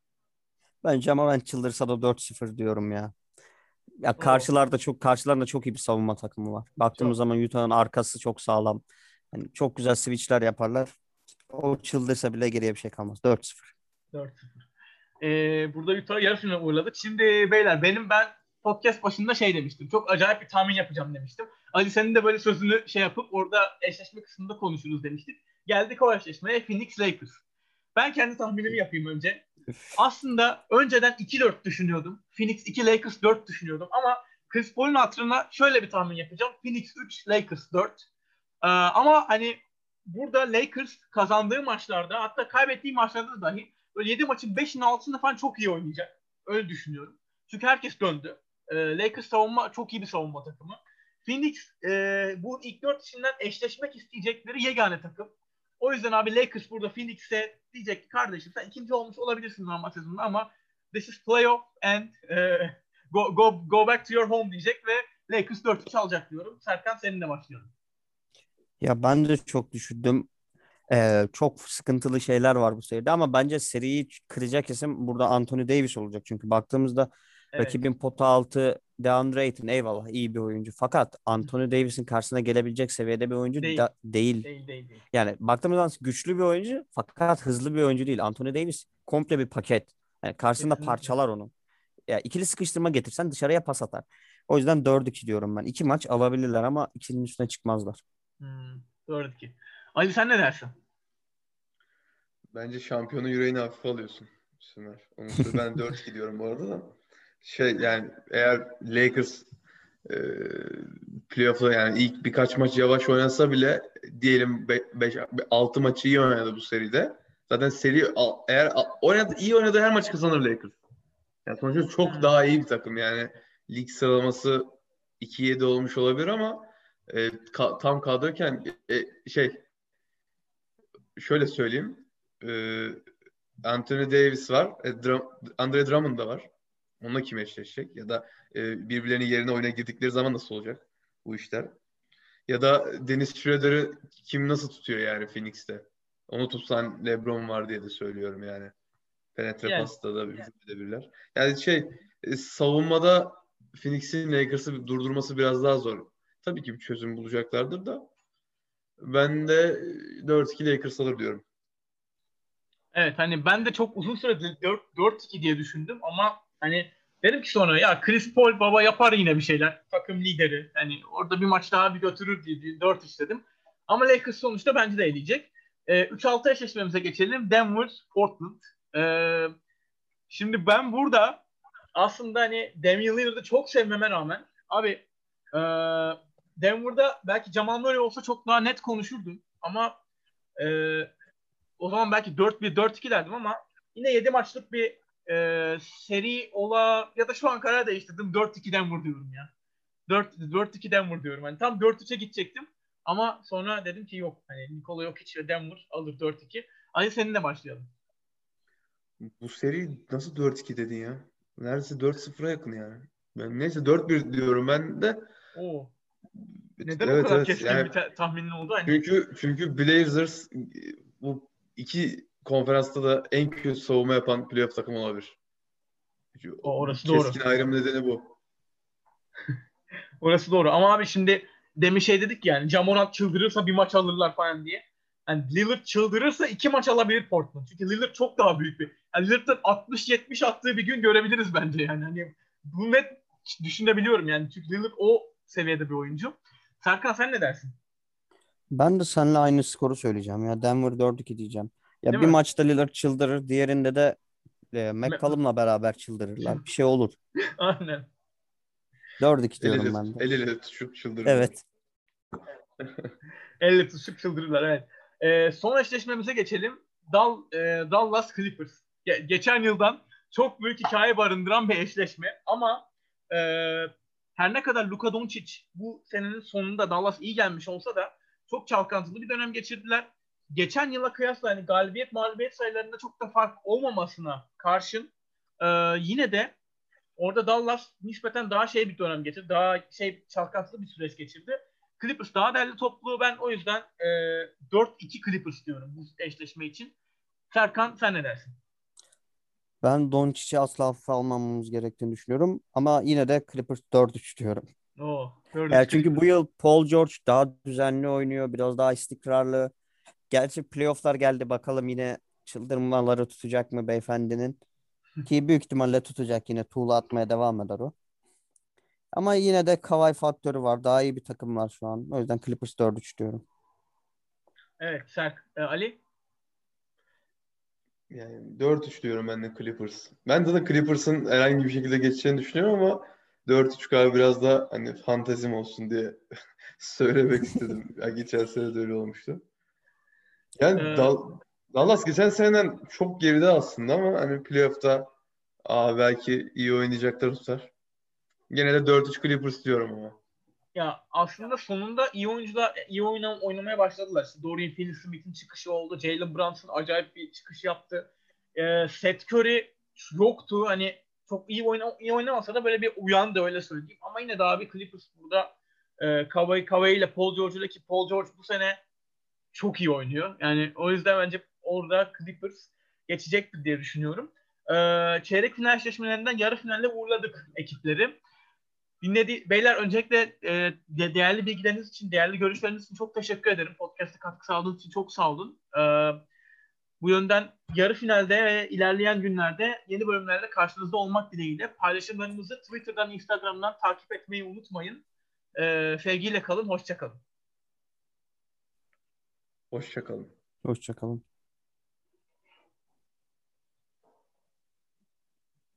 ben Jamoran çıldırsa da 4-0 diyorum ya. Ya karşılarda çok karşılarında çok iyi bir savunma takımı var. Baktığımız Çok. zaman Utah'ın arkası çok sağlam. Yani çok güzel switchler yaparlar. O çıldırsa bile geriye bir şey kalmaz. 4-0. 4-0. Ee, burada Utah yarı finale uğurladık. Şimdi beyler benim ben podcast başında şey demiştim. Çok acayip bir tahmin yapacağım demiştim. Ali senin de böyle sözünü şey yapıp orada eşleşme kısmında konuşuruz demiştik. Geldik o eşleşmeye Phoenix Lakers. Ben kendi tahminimi yapayım önce. Aslında önceden 2-4 düşünüyordum. Phoenix 2, Lakers 4 düşünüyordum ama Chris Paul'un hatırına şöyle bir tahmin yapacağım. Phoenix 3, Lakers 4. Ee, ama hani burada Lakers kazandığı maçlarda hatta kaybettiği maçlarda da dahi böyle 7 maçın 5'ini 6'sını falan çok iyi oynayacak. Öyle düşünüyorum. Çünkü herkes döndü. Ee, Lakers savunma çok iyi bir savunma takımı. Phoenix e, bu ilk 4 içinden eşleşmek isteyecekleri yegane takım. O yüzden abi Lakers burada Phoenix'e diyecek ki kardeşim sen ikinci olmuş olabilirsin normal sezonda ama this is playoff and e, go, go, go back to your home diyecek ve Lakers 4-3 alacak diyorum. Serkan seninle başlayalım. Ya ben de çok düşündüm. Ee, çok sıkıntılı şeyler var bu seride ama bence seriyi kıracak isim burada Anthony Davis olacak. Çünkü baktığımızda Evet. rakibin pota altı DeAndre Ayton eyvallah iyi bir oyuncu. Fakat Anthony Davis'in karşısına gelebilecek seviyede bir oyuncu Değil. da- değil. Değil değil değil. Yani baktığımız zaman güçlü bir oyuncu fakat hızlı bir oyuncu değil. Anthony Davis komple bir paket. Yani karşısında Kesinlikle. parçalar onu. Ya ikili sıkıştırma getirsen dışarıya pas atar. O yüzden 4-2 diyorum ben. İki maç alabilirler ama ikinin üstüne çıkmazlar. Hmm, 4-2. Ali sen ne dersin? Bence şampiyonun yüreğini hafife alıyorsun. Sümer. Onu söyle. Ben 4 gidiyorum bu arada da. Şey yani eğer Lakers e, playoff'ta yani ilk birkaç maç yavaş oynasa bile diyelim 5 6 maçı iyi oynadı bu seride. Zaten seri eğer oynadı iyi oynadığı her maçı kazanır Lakers. Yani sonuçta çok Hmm. daha iyi bir takım yani. Lig sıralaması 2-7 olmuş olabilir ama e, ka- tam kadroyken e, şey şöyle söyleyeyim. E, Anthony Davis var. E, Drum- Andre Drummond da var. Onunla kim eşleşecek? Ya da e, birbirlerinin yerine oyuna girdikleri zaman nasıl olacak bu işler? Ya da Dennis Schroeder'ı kim nasıl tutuyor yani Phoenix'te? Onu tutsan LeBron var diye de söylüyorum yani. Penetre Yani. pasta da edebilirler. Yani şey e, savunmada Phoenix'in Lakers'ı durdurması biraz daha zor. Tabii ki bir çözüm bulacaklardır da ben de 4-2 Lakers alır diyorum. Evet hani ben de çok uzun süredir 4 4-2 diye düşündüm ama hani dedim ki sonra ya Chris Paul baba yapar yine bir şeyler. Takım lideri. Hani orada bir maç daha bir götürür diye 4 istedim. Ama Lakers sonuçta bence de eleyecek. Ee, 3-6 eşleşmemize geçelim. Denver, Portland. Ee, şimdi ben burada aslında hani Damian Lillard'ı çok sevmeme rağmen abi e, Denver'da belki Jamal Murray olsa çok daha net konuşurdum. Ama e, o zaman belki 4-1, 4-2 derdim ama yine 7 maçlık bir e, seri ola ya da şu an karar değiştirdim 4-2'den vur diyorum ya. 4 4-2'den vur diyorum. Hani tam 4-3'e gidecektim ama sonra dedim ki yok hani Nikola yok hiç Denver alır 4-2. Ali seninle başlayalım. Bu seri nasıl 4-2 dedin ya? Neredeyse 4-0'a yakın yani. Ben neyse 4-1 diyorum ben de. Oo. Neden evet, o kadar evet. keskin Yani, bir ta- tahminin oldu? Hani... çünkü çünkü Blazers bu iki konferansta da en kötü savunma yapan playoff takım olabilir. O, orası keskin doğru. ayrım nedeni bu. Orası doğru. Ama abi şimdi demin şey dedik yani Jamorant çıldırırsa bir maç alırlar falan diye. Yani Lillard çıldırırsa iki maç alabilir Portland. Çünkü Lillard çok daha büyük bir. Yani Lillard'ın 60-70 attığı bir gün görebiliriz bence yani. Hani bu net düşünebiliyorum yani. Çünkü Lillard o seviyede bir oyuncu. Serkan sen ne dersin? Ben de seninle aynı skoru söyleyeceğim ya. Denver 4-2 diyeceğim. Ya Değil bir mi? maçta Lillard çıldırır, diğerinde de e, McCollum'la beraber çıldırırlar. Bir şey olur. Aynen. 4-2 El diyorum ele, ben de. el ele tutuşup çıldırır. Evet. Elle tutuşup çıldırırlar evet. Ee, son eşleşmemize geçelim. Dal, e, Dallas Clippers. Ge- geçen yıldan çok büyük hikaye barındıran bir eşleşme. Ama e, her ne kadar Luka Doncic bu senenin sonunda Dallas iyi gelmiş olsa da çok çalkantılı bir dönem geçirdiler. Geçen yıla kıyasla hani galibiyet mağlubiyet sayılarında çok da fark olmamasına karşın e, yine de orada Dallas nispeten daha şey bir dönem geçirdi. Daha şey çalkantılı bir süreç geçirdi. Clippers daha değerli toplu. Ben o yüzden e, 4-2 Clippers diyorum bu eşleşme için. Serkan sen ne dersin? Ben Doncic'i asla hafife almamamız gerektiğini düşünüyorum. Ama yine de Clippers 4-3 diyorum. Oo, 4-3 Yani çünkü bu yıl Paul George daha düzenli oynuyor. Biraz daha istikrarlı. Gerçi playofflar geldi. Bakalım yine çıldırmaları tutacak mı beyefendinin? Ki büyük ihtimalle tutacak yine. Tuğla atmaya devam eder o. Ama yine de Kawhi faktörü var. Daha iyi bir takım var şu an. O yüzden Clippers 4-3 diyorum. Evet Serk. E, Ali? Yani 4-3 diyorum ben de Clippers. Ben de, de Clippers'ın herhangi bir şekilde geçeceğini düşünüyorum ama 4-3 galiba biraz da hani fantezim olsun diye söylemek istedim. Ya geçen sene de öyle olmuştu. Yani Ee, Dal- Dallas geçen seneden çok geride aslında ama hani playoff'ta aa, belki iyi oynayacaklar tutar. Gene de 4-3 Clippers diyorum ama. Ya aslında sonunda iyi oyuncular iyi oyna, oynamaya başladılar. İşte Dorian Finney-Smith'in çıkışı oldu. Jalen Brunson acayip bir çıkış yaptı. Ee, Seth Curry yoktu. Hani çok iyi oyna, iyi oynamasa da böyle bir uyandı öyle söyleyeyim. Ama yine daha bir Clippers burada e, Kawhi, Kawhi ile Paul George ile ki Paul George bu sene çok iyi oynuyor. Yani o yüzden bence orada Clippers geçecektir diye düşünüyorum. Ee, çeyrek final eşleşmelerinden yarı finalde uğurladık ekipleri. Dinledi beyler öncelikle e, de- değerli bilgileriniz için, değerli görüşleriniz için çok teşekkür ederim. Podcast'a katkı sağladığınız için çok sağ olun. Ee, bu yönden yarı finalde ve ilerleyen günlerde yeni bölümlerle karşınızda olmak dileğiyle paylaşımlarımızı Twitter'dan, Instagram'dan takip etmeyi unutmayın. Ee, sevgiyle kalın, hoşça kalın. Hoşça kalın. Hoşçakalın.